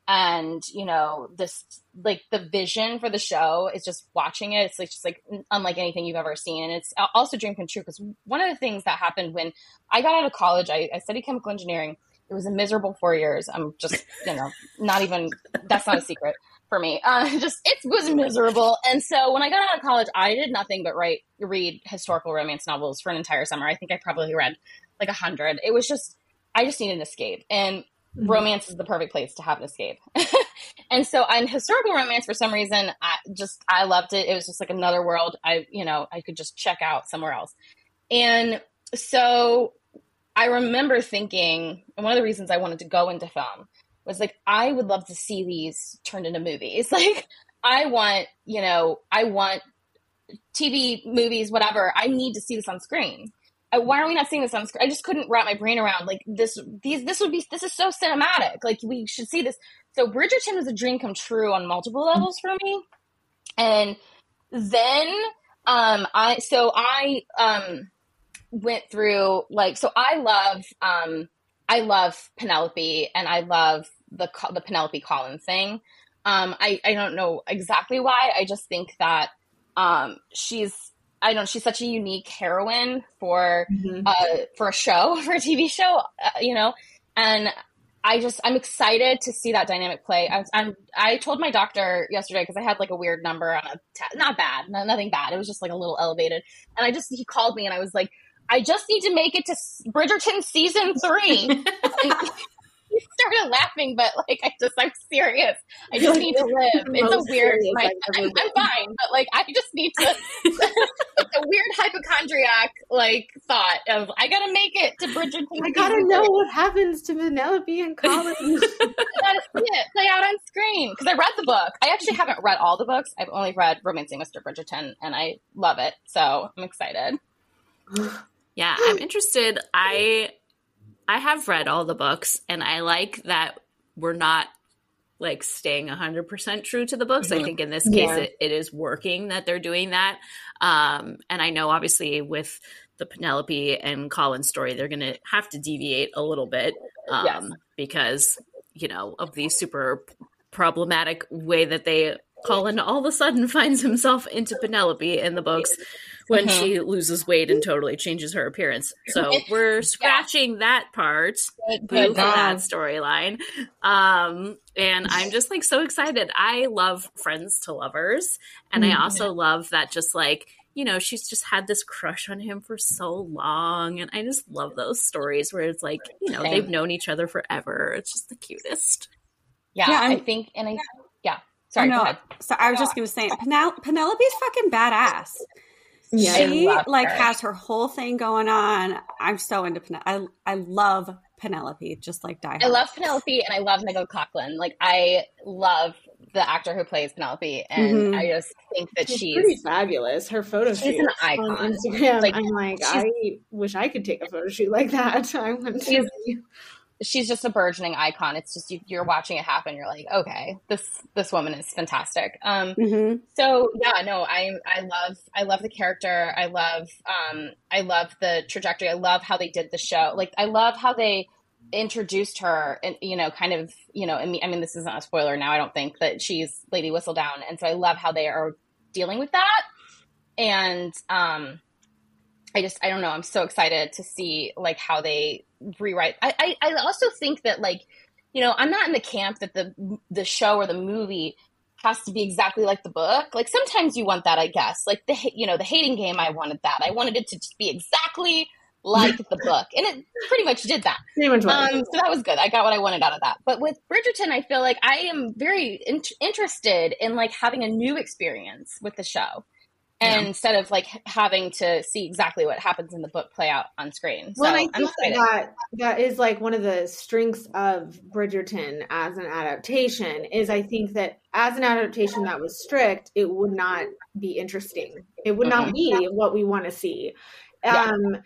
and you know, this like the vision for the show is just watching it. It's like just like unlike anything you've ever seen, and it's also dream come true because one of the things that happened when I got out of college, I, I studied chemical engineering. It was a miserable four years. I'm just, you know, not even. That's not a secret for me. Uh, just it was miserable. And so when I got out of college, I did nothing but write, read historical romance novels for an entire summer. I think I probably read like a hundred. It was just, I just needed an escape, and Mhm. romance is the perfect place to have an escape. and so, on historical romance, for some reason, I just I loved it. It was just like another world. I, you know, I could just check out somewhere else. And so I remember thinking, and one of the reasons I wanted to go into film was like, I would love to see these turned into movies. Like, I want, you know, I want TV, movies, whatever. I need to see this on screen. Uh, why are we not seeing this on screen? I just couldn't wrap my brain around like this. These, this would be, this is so cinematic. Like, we should see this. So, Bridgerton was a dream come true on multiple levels for me. And then, um, I, so I, um, went through like so I love um I love Penelope and I love the the Penelope Collins thing. Um I I don't know exactly why. I just think that um she's I don't know, she's such a unique heroine for Mhm. uh for a show, for a TV show, uh, you know. And I just I'm excited to see that dynamic play. I, was- I'm I told my doctor yesterday because I had like a weird number on a te- not bad, no, nothing bad. It was just like a little elevated, and I just he called me and I was like, I just need to make it to S- Bridgerton season three. and started laughing, but like I just I'm serious. I just need to live. It's a weird. serious My, I've I'm, I'm fine, but like I just need to. it's a weird hypochondriac like thought of I gotta make it to Bridgerton. I gotta know what happens to Penelope and Colin. I gotta see it play out on screen because I read the book. I actually haven't read all the books. I've only read *Romancing Mr. Bridgerton*, and I love it. So I'm excited. Yeah, I'm interested. I I have read all the books and I like that we're not like staying 100% true to the books. I Mhm. think in this case Yeah. it, it is working that they're doing that. Um and I know obviously with the Penelope and Colin story they're going to have to deviate a little bit um Yes. because you know of the super problematic way that they Colin all of a sudden finds himself into Penelope in the books when Mhm. she loses weight and totally changes her appearance. So we're scratching that part, Good, boo for good. that storyline. Um, and I'm just like so excited. I love Friends to Lovers, and I Mhm. also love that just like you know she's just had this crush on him for so long, and I just love those stories where it's like you know Same. they've known each other forever. It's just the cutest. Yeah, Yeah, I think, and I, yeah. Sorry, no, go ahead. So I was just gonna say, Penel- Penelope's fucking badass. Yeah. She like her. has her whole thing going on. I'm so into Penelope. I I love Penelope, just like Die. I love Penelope and I love Nicole Coughlan. Like I love the actor who plays Penelope, and Mhm. I just think that She's, she's, pretty fabulous. Her photo she's shoot an on icon. Instagram. Like, I'm like, I wish I could take a photo shoot like that. I want to. She's- just a burgeoning icon. It's just you, you're watching it happen. You're like, okay, this this woman is fantastic. Um, Mhm. So yeah, no, I I love I love the character. I love um I love the trajectory. I love how they did the show. Like I love how they introduced her and you know kind of you know I mean, I mean this isn't a spoiler now I don't think that she's Lady Whistledown and so I love how they are dealing with that and um I just I don't know I'm so excited to see like how they rewrite I I, I also think that like you know I'm not in the camp that the the show or the movie has to be exactly like the book. Like sometimes you want that, I guess. Like the you know the hating game, I wanted that. I wanted it to just be exactly like the book, and it pretty much did that. Pretty much. Um, so that was good. I got what I wanted out of that. But with Bridgerton, I feel like I am very in- interested in like having a new experience with the show. Yeah. instead of like having to see exactly what happens in the book play out on screen. So well, I I'm think that that is like one of the strengths of Bridgerton as an adaptation is I think that as an adaptation that was strict, it would not be interesting. It would not Mhm. be what we want to see. Yeah. Um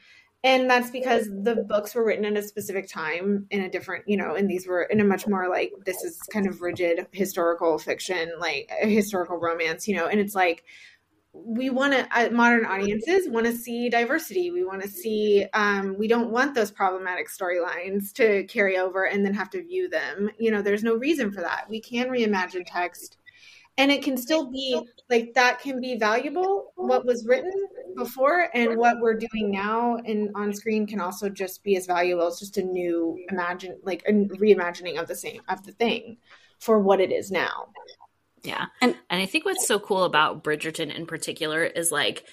and that's because the books were written at a specific time in a different, you know, and these were in a much more like this is kind of rigid historical fiction, like a historical romance, you know, and it's like we want to uh, modern audiences want to see diversity. We want to see um, we don't want those problematic storylines to carry over and then have to view them. You know there's no reason for that. We can reimagine text and it can still be like that can be valuable. What was written before and what we're doing now and on screen can also just be as valuable it's just a new imagine like a reimagining of the same of the thing for what it is now Yeah. And- And, I think what's so cool about Bridgerton in particular is like,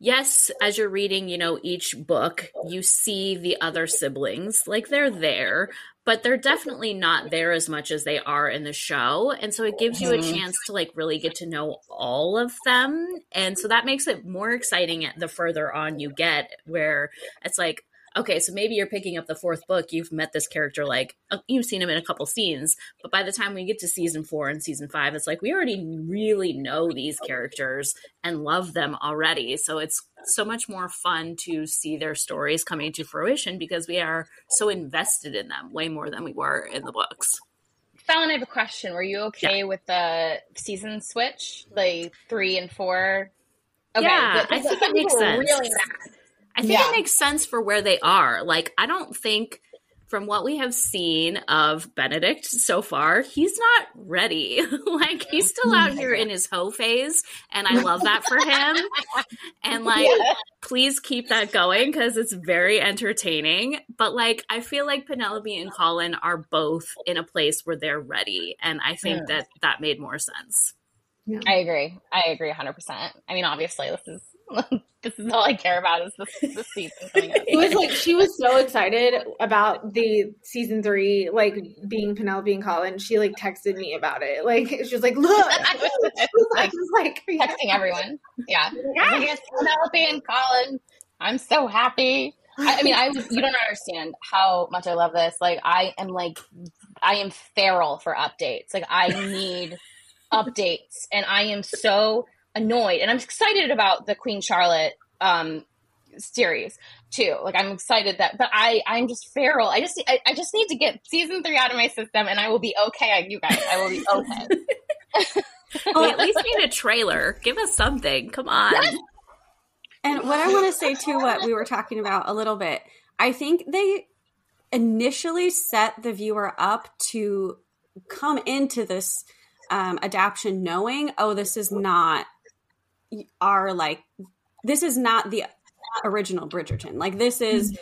yes, as you're reading, you know, each book, you see the other siblings, like they're there, but they're definitely not there as much as they are in the show. And so it gives you a Mhm. chance to like really get to know all of them. And so that makes it more exciting the further on you get, where it's like, okay, so maybe you're picking up the fourth book, you've met this character, like uh, you've seen him in a couple scenes, but by the time we get to season four and season five, it's like we already really know these characters and love them already. So it's so much more fun to see their stories coming to fruition because we are so invested in them way more than we were in the books. Falon, I have a question. Were you okay with the season switch, like three and four? Yeah, I think it makes sense. Really mad. I think Yeah. it makes sense for where they are. Like, I don't think from what we have seen of Benedict so far, he's not ready. like, he's still out here in his hoe phase, and I love that for him. And, like, Yeah. please keep that going because it's very entertaining. But, like, I feel like Penelope and Colin are both in a place where they're ready. And I think Mm. that that made more sense. I agree. I agree 100%. I mean, obviously, this is this is all I care about is this, this season coming up. it was like she was so excited about the season three, like being Penelope and Colin. She like texted me about it. Like she was like, "Look," I was, I was was like like, "Are you texting everyone. Yeah. Think it's Penelope and Colin. I'm so happy. I, I mean, I was, you don't understand how much I love this. Like, I am like, I am feral for updates. Like, I need updates, and I am so annoyed. And I'm excited about the Queen Charlotte um, series too. Like, I'm excited that, but I, I'm just feral. I just, I, I just need to get season three out of my system, and I will be okay. You guys, I will be okay. We at least need a trailer. Give us something. Come on. And what I want to say too, what we were talking about a little bit, I think they initially set the viewer up to come into this um, adaptation knowing, oh, this is not our like, this is not the original Bridgerton. Like this is,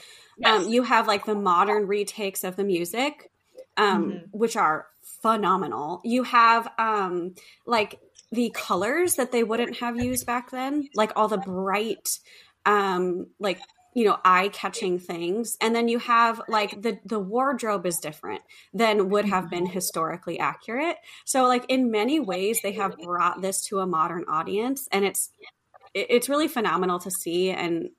um, you have like the modern retakes of the music, um, Mhm. which are phenomenal. You have um, like the colors that they wouldn't have used back then, like all the bright, um, like you know, eye-catching things, and then you have like the the wardrobe is different than would have been mm-hmm. historically accurate. So, like in many ways, they have brought this to a modern audience, and it's it's really phenomenal to see and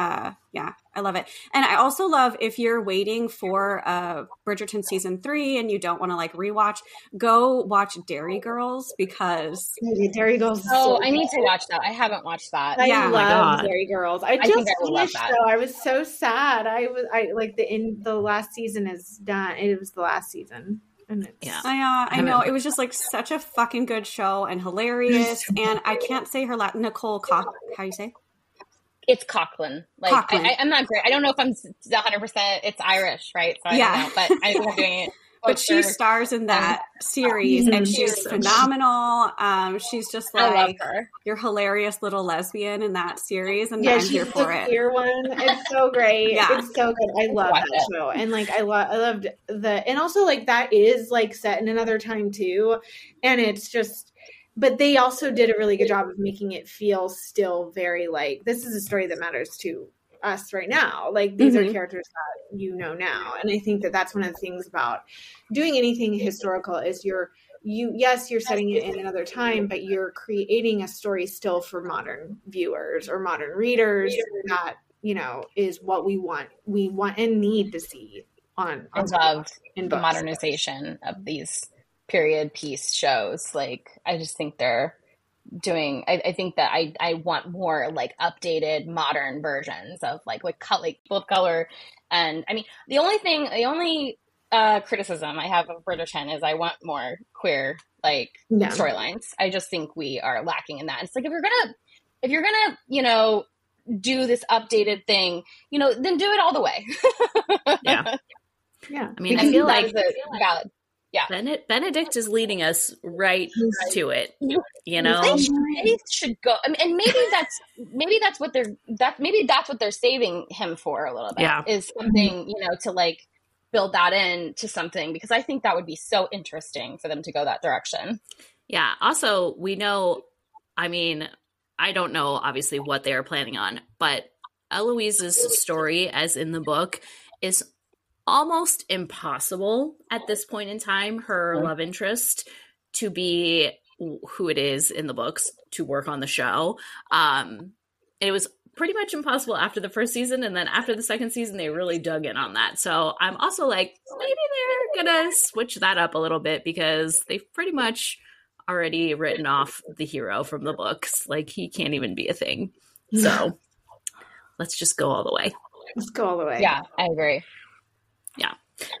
uh yeah i love it and i also love if you're waiting for uh bridgerton season three and you don't want to like rewatch go watch Derry Girls because Derry Girls. Oh, so I need to watch that. I haven't watched that. I Yeah. Oh love God. Derry Girls. I think just I would finished that. though. I was so sad. I was I like the in the last season is done. It was the last season. And it's, Yeah. i uh, i know it was just like such a fucking good show and hilarious and i can't say her last nicole Co- how you say It's Coughlan. Like Coughlan. I, I, I'm not great. I don't know if I'm 100. percent It's Irish, right? So I Yeah. don't know, but I think I'm doing it. but she stars in that series and Mhm. she's She's phenomenal um she's just I love like her. your hilarious little lesbian in that series and Yeah, i'm she's here the for it queer one. It's so great. Yeah. It's so good. I love Watch that show. And like I love I loved the and also like that is like set in another time too. And it's just but they also did a really good job of making it feel still very like this is a story that matters to us right now. Like these Mhm. are characters that you know now, and I think that that's one of the things about doing anything historical is you're you yes you're setting it in another time but you're creating a story still for modern viewers or modern readers that you know is what we want we want and need to see on, I on love in the modernization of these period piece shows. Like, I just think they're doing. I, I think that I I want more like updated modern versions of like with cut like full of color, and I mean the only thing, the only uh criticism I have of Bridgerton is I want more queer like Yeah. storylines. I just think we are lacking in that. It's like if you're gonna if you're gonna you know do this updated thing, you know, then do it all the way. Yeah. yeah I mean, I I feel feel like- like Bennett, Benedict is leading us right to it. You know, They should, they should go. I mean, and maybe that's maybe that's what they're that maybe that's what they're saving him for a little bit. Yeah. is something you know to like build that in to something because I think that would be so interesting for them to go that direction. Yeah. Also, we know, I mean, I don't know obviously what they are planning on, but Eloise's story, as in the book, is almost impossible at this point in time. Her love interest to be who it is in the books to work on the show. Um, it was pretty much impossible after the first season, and then after the second season, they really dug in on that. So I'm also like, maybe they're gonna switch that up a little bit because they've pretty much already written off the hero from the books. Like he can't even be a thing. So let's just go all the way. let's go all the way Yeah, I agree.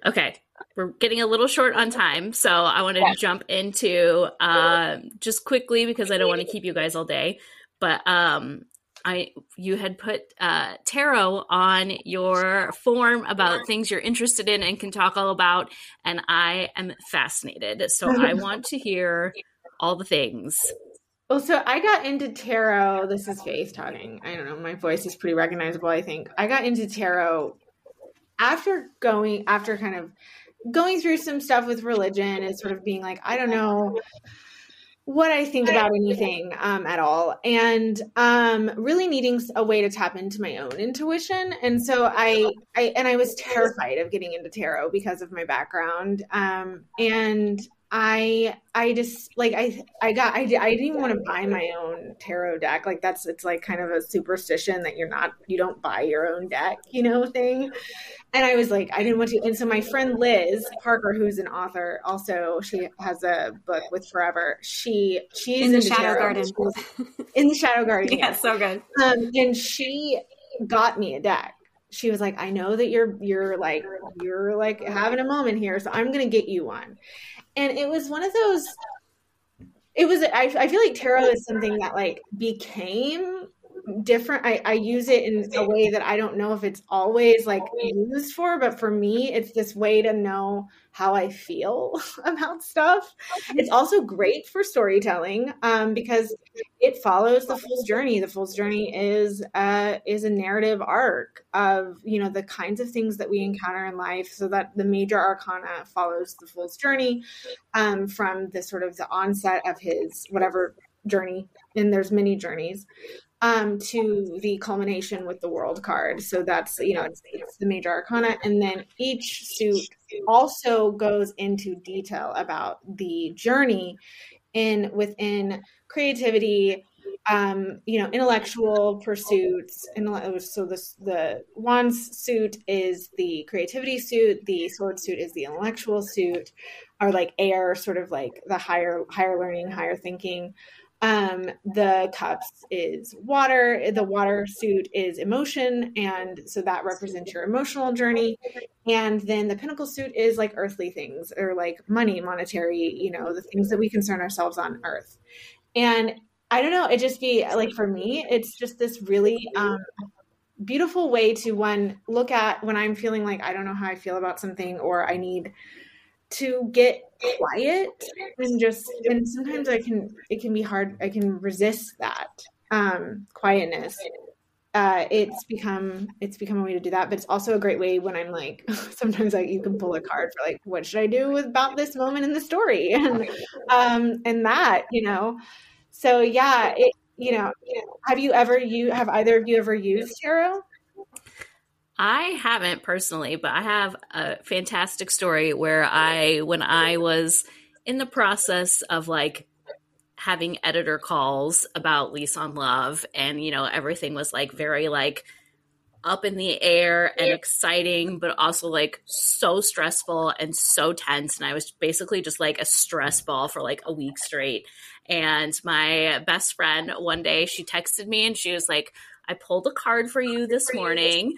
Okay. We're getting a little short on time, so I wanted Yeah. to jump into um, just quickly because I don't want to keep you guys all day. But um, I you had put uh, tarot on your form about things you're interested in and can talk all about, and I am fascinated. So I want to hear all the things. Well, so I got into tarot. This is Faith talking. I don't know. My voice is pretty recognizable, I think. I got into tarot after going, after kind of going through some stuff with religion and sort of being like, I don't know what I think about anything um, at all, and um, really needing a way to tap into my own intuition. And so I, I and I was terrified of getting into tarot because of my background. Um, and I, I just like I, I got I, I didn't even want to buy my own tarot deck. Like that's it's like kind of a superstition that you're not you don't buy your own deck, you know, thing. And I was like, I didn't want to. And so my friend Liz Parker, who's an author, also she has a book with Forever. She she's in the Shadow tarot. Garden. In the Shadow Garden, yeah, yes. so good. Um, and she got me a deck. She was like, I know that you're you're like you're like having a moment here, so I'm gonna get you one. And it was one of those. It was. I, I feel like tarot is something that like became different. I, I use it in a way that I don't know if it's always like used for, but for me, it's this way to know how I feel about stuff. It's also great for storytelling um, because it follows the fool's journey. The fool's journey is uh, is a narrative arc of you know the kinds of things that we encounter in life. So that the major arcana follows the fool's journey um, from the sort of the onset of his whatever journey, and there's many journeys um, to the culmination with the world card. So that's you know it's, it's the major arcana, and then each suit also goes into detail about the journey in within creativity um you know intellectual pursuits. And so this the wands suit is the creativity suit. The sword suit is the intellectual suit. Are like air sort of like the higher higher learning higher thinking um the cups is water the water suit is emotion and so that represents your emotional journey. And then the pentacle suit is like earthly things or like money monetary you know the things that we concern ourselves on earth. And i don't know it just be like for me it's just this really um beautiful way to one look at when i'm feeling like i don't know how i feel about something or i need to get quiet and just and sometimes i can it can be hard i can resist that um quietness. Uh it's become it's become a way to do that but it's also a great way when i'm like sometimes like you can pull a card for like what should i do about this moment in the story? And um and that you know? So yeah it you know have you ever you have either of you ever used tarot I haven't personally, but I have a fantastic story where I, when I was in the process of like having editor calls about Lease on Love, and you know, everything was like very like up in the air and exciting, but also like so stressful and so tense. And I was basically just like a stress ball for like a week straight. And my best friend one day, she texted me and she was like, I pulled a card for you this morning.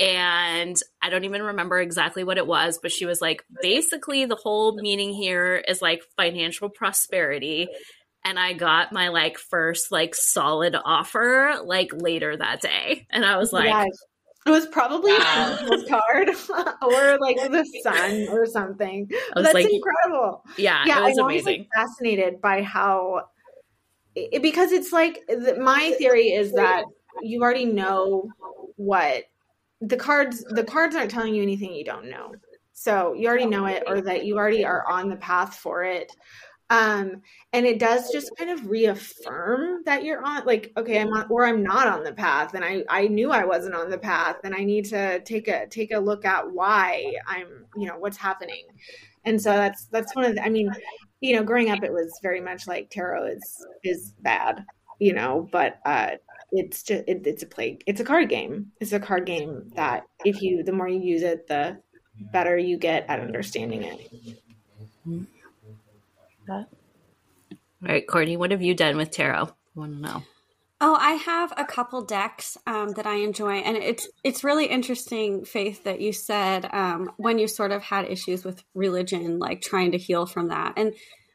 And I don't even remember exactly what it was, but she was like, basically, the whole meaning here is like financial prosperity and I got my like first like solid offer like later that day. And I was like. It was probably wow. a card or like the sun or something. That's like, incredible. Yeah, yeah. I'm always like, fascinated by how, it, because it's like my theory is that you already know what the cards. The cards aren't telling you anything you don't know. So you already know it, or that you already are on the path for it um and it does just kind of reaffirm that you're on like okay i'm on or i'm not on the path and i i knew i wasn't on the path and i need to take a take a look at why i'm you know what's happening and so that's that's one of the i mean you know growing up it was very much like tarot is is bad you know but uh it's just it, it's a play it's a card game it's a card game that if you the more you use it the better you get at understanding it mm-hmm that. All right, Courtney, what have you done with tarot? I want to know. Oh, I have a couple decks um, that I enjoy, and it's it's really interesting, Faith, that you said um, when you sort of had issues with religion, like trying to heal from that, and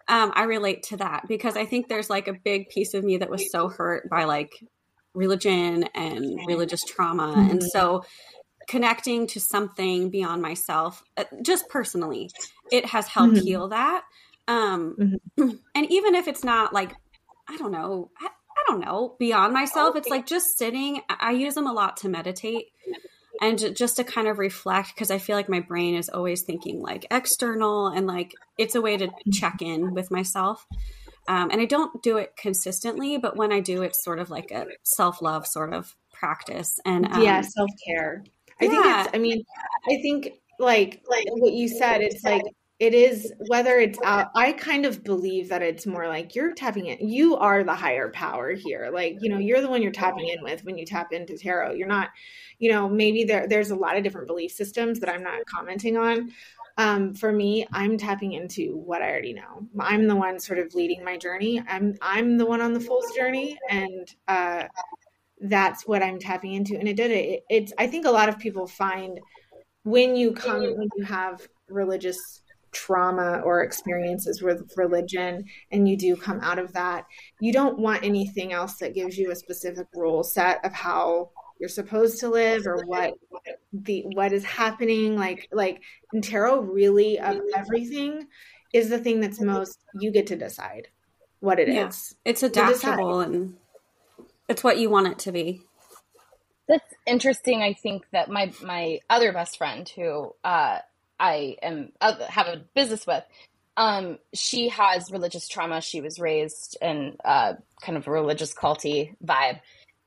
um, I relate to that because I think there's like a big piece of me that was so hurt by like religion and religious trauma, mm-hmm. and so connecting to something beyond myself, uh, just personally, it has helped mm-hmm. heal that. Um, mm-hmm. and even if it's not like, I don't know, I, I don't know, beyond myself, it's like just sitting. I use them a lot to meditate and just to kind of reflect because I feel like my brain is always thinking like external and like it's a way to check in with myself. Um, and I don't do it consistently, but when I do, it's sort of like a self love sort of practice. And um, yeah, self care. I yeah. think it's. I mean, I think like like what you said. It's like it is whether it's out i kind of believe that it's more like you're tapping in you are the higher power here like you know you're the one you're tapping in with when you tap into tarot you're not you know maybe there there's a lot of different belief systems that i'm not commenting on um, for me i'm tapping into what i already know i'm the one sort of leading my journey i'm i'm the one on the fool's journey and uh, that's what i'm tapping into and it did it. it it's i think a lot of people find when you come when you have religious trauma or experiences with religion and you do come out of that, you don't want anything else that gives you a specific rule set of how you're supposed to live or what the what is happening like like in tarot really of everything is the thing that's most you get to decide what it yeah. is. It's adaptable and it's what you want it to be. That's interesting. I think that my my other best friend who uh I am uh, have a business with, um, she has religious trauma. She was raised in uh, kind of a religious culty vibe,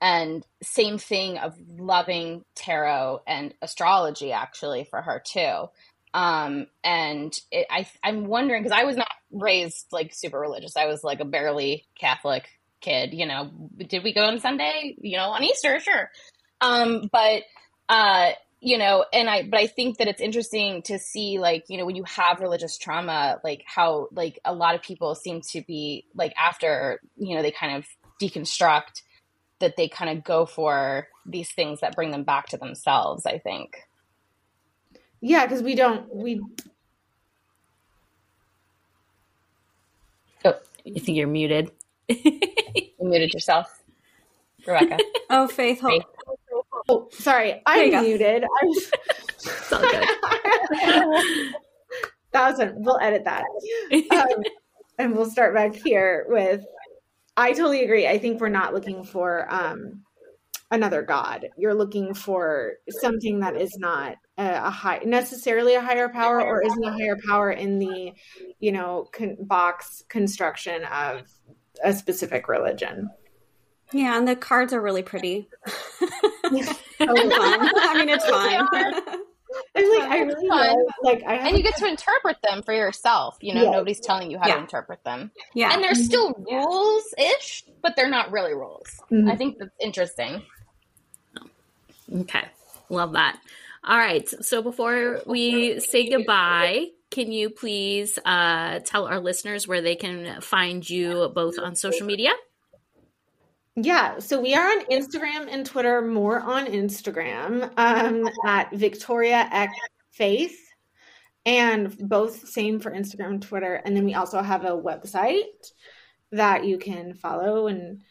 and same thing of loving tarot and astrology actually for her too. Um, and it, I, I'm wondering because I was not raised like super religious. I was like a barely Catholic kid. You know, did we go on Sunday? You know, on Easter, sure. Um, but uh, you know and i but i think that it's interesting to see like you know when you have religious trauma like how like a lot of people seem to be like after you know they kind of deconstruct that they kind of go for these things that bring them back to themselves i think yeah because we don't we oh you think you're muted you muted yourself rebecca oh faith, faith. Oh, sorry, I'm muted. I'm... it's all good. Thousand. We'll edit that, um, and we'll start back here with. I totally agree. I think we're not looking for um, another god. You're looking for something that is not a, a, high necessarily a higher power or isn't a higher power in the you know con- box construction of a specific religion. Yeah, and the cards are really pretty. Oh. I mean, it's fun. I'm like, I really love, like, I have and you get to interpret them for yourself. You know, Yes. nobody's telling you how Yeah. to interpret them. yeah. And they're still rules ish, but they're not really rules. Mhm. I think that's interesting. Okay. Love that. All right. So before we say goodbye, can you please uh, tell our listeners where they can find you both on social media? Yeah, so we are on Instagram and Twitter, more on Instagram um, at Victoria X Faith, and both same for Instagram and Twitter. And then we also have a website that you can follow and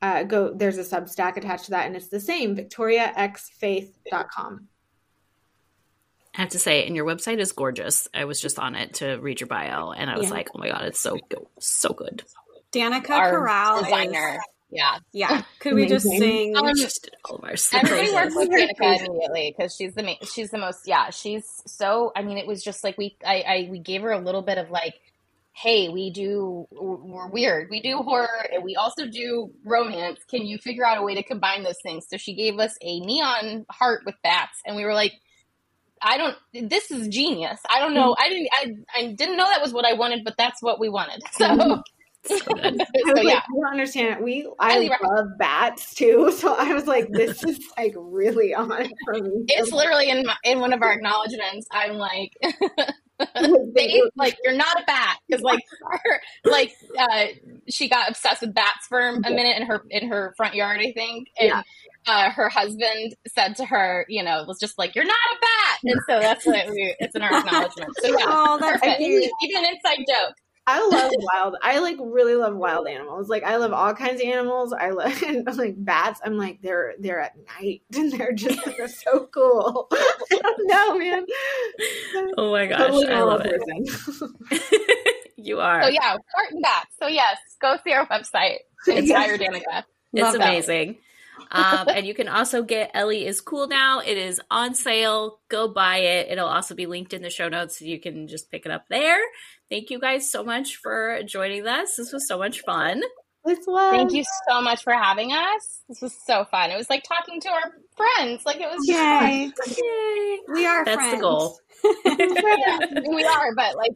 uh, go. There's a Substack attached to that, and it's the same victoriaxfaith.com. I have to say, and your website is gorgeous. I was just on it to read your bio, and I was Yeah. like, "Oh my god, it's so good, so good." Danica Our Corral designer. is Yeah. yeah. Could we just sing? Um, just all of our Everybody works with Danica immediately because she's the ma- she's the most yeah she's so I mean it was just like we I, I we gave her a little bit of like hey we do we're weird. We do horror and we also do romance. Can you figure out a way to combine those things? So she gave us a neon heart with bats and we were like I don't this is genius. I don't know. I didn't I I didn't know that was what I wanted but that's what we wanted. So So good. I was so like, yeah I don't understand. We I Highly love bats too, so I was like, this is like really on it for me. it's literally in my, in one of our acknowledgments I'm like They- like you're not a bat because like her, like uh, she got obsessed with bats for a minute in her in her front yard, I think, and Yeah. uh, her husband said to her, you know, was just like you're not a bat, and so that's what we it's in our acknowledgement. So yeah, Oh, that's. Even an inside joke. I love wild. I like really love wild animals. Like I love all kinds of animals. I love and like bats. I'm like they're they're at night and they're just they're so cool. I don't know, man. Oh my gosh, Totally I normal love it. you are. So yeah, heart and bats. So yes, go see our website. Inspire Danica. It's Love that. amazing. um, and you can also get Ellie is cool now. It is on sale. Go buy it. It'll also be linked in the show notes so you can just pick it up there. Thank you guys so much for joining us. This was so much fun. This was Thank you so much for having us. This was so fun. It was like talking to our friends. Like it was. Yay. Yay. We are That's friends. the goal. yeah, we are, but like,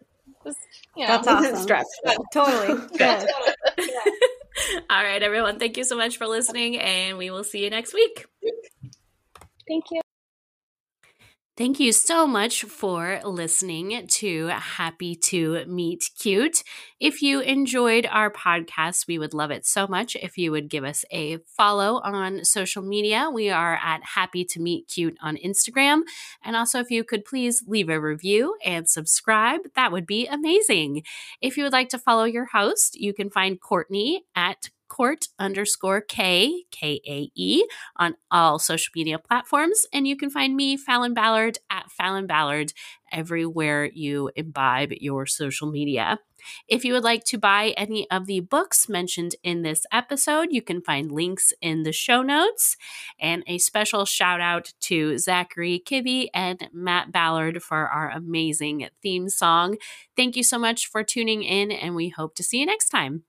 just, you know, That's Wasn't awesome. stressful. Totally. Good. All right, everyone. Thank you so much for listening, and we will see you next week. Thank you. Thank you so much for listening to Happy to Meet Cute. If you enjoyed our podcast, we would love it so much if you would give us a follow on social media. We are at Happy to Meet Cute on Instagram. And also, if you could please leave a review and subscribe, that would be amazing. If you would like to follow your host, you can find Courtney at court underscore K, K A E, on all social media platforms. And you can find me, Falon Ballard, at Falon Ballard, everywhere you imbibe your social media. If you would like to buy any of the books mentioned in this episode, you can find links in the show notes. And a special shout out to Zachary Kibbe and Matt Ballard for our amazing theme song. Thank you so much for tuning in, and we hope to see you next time.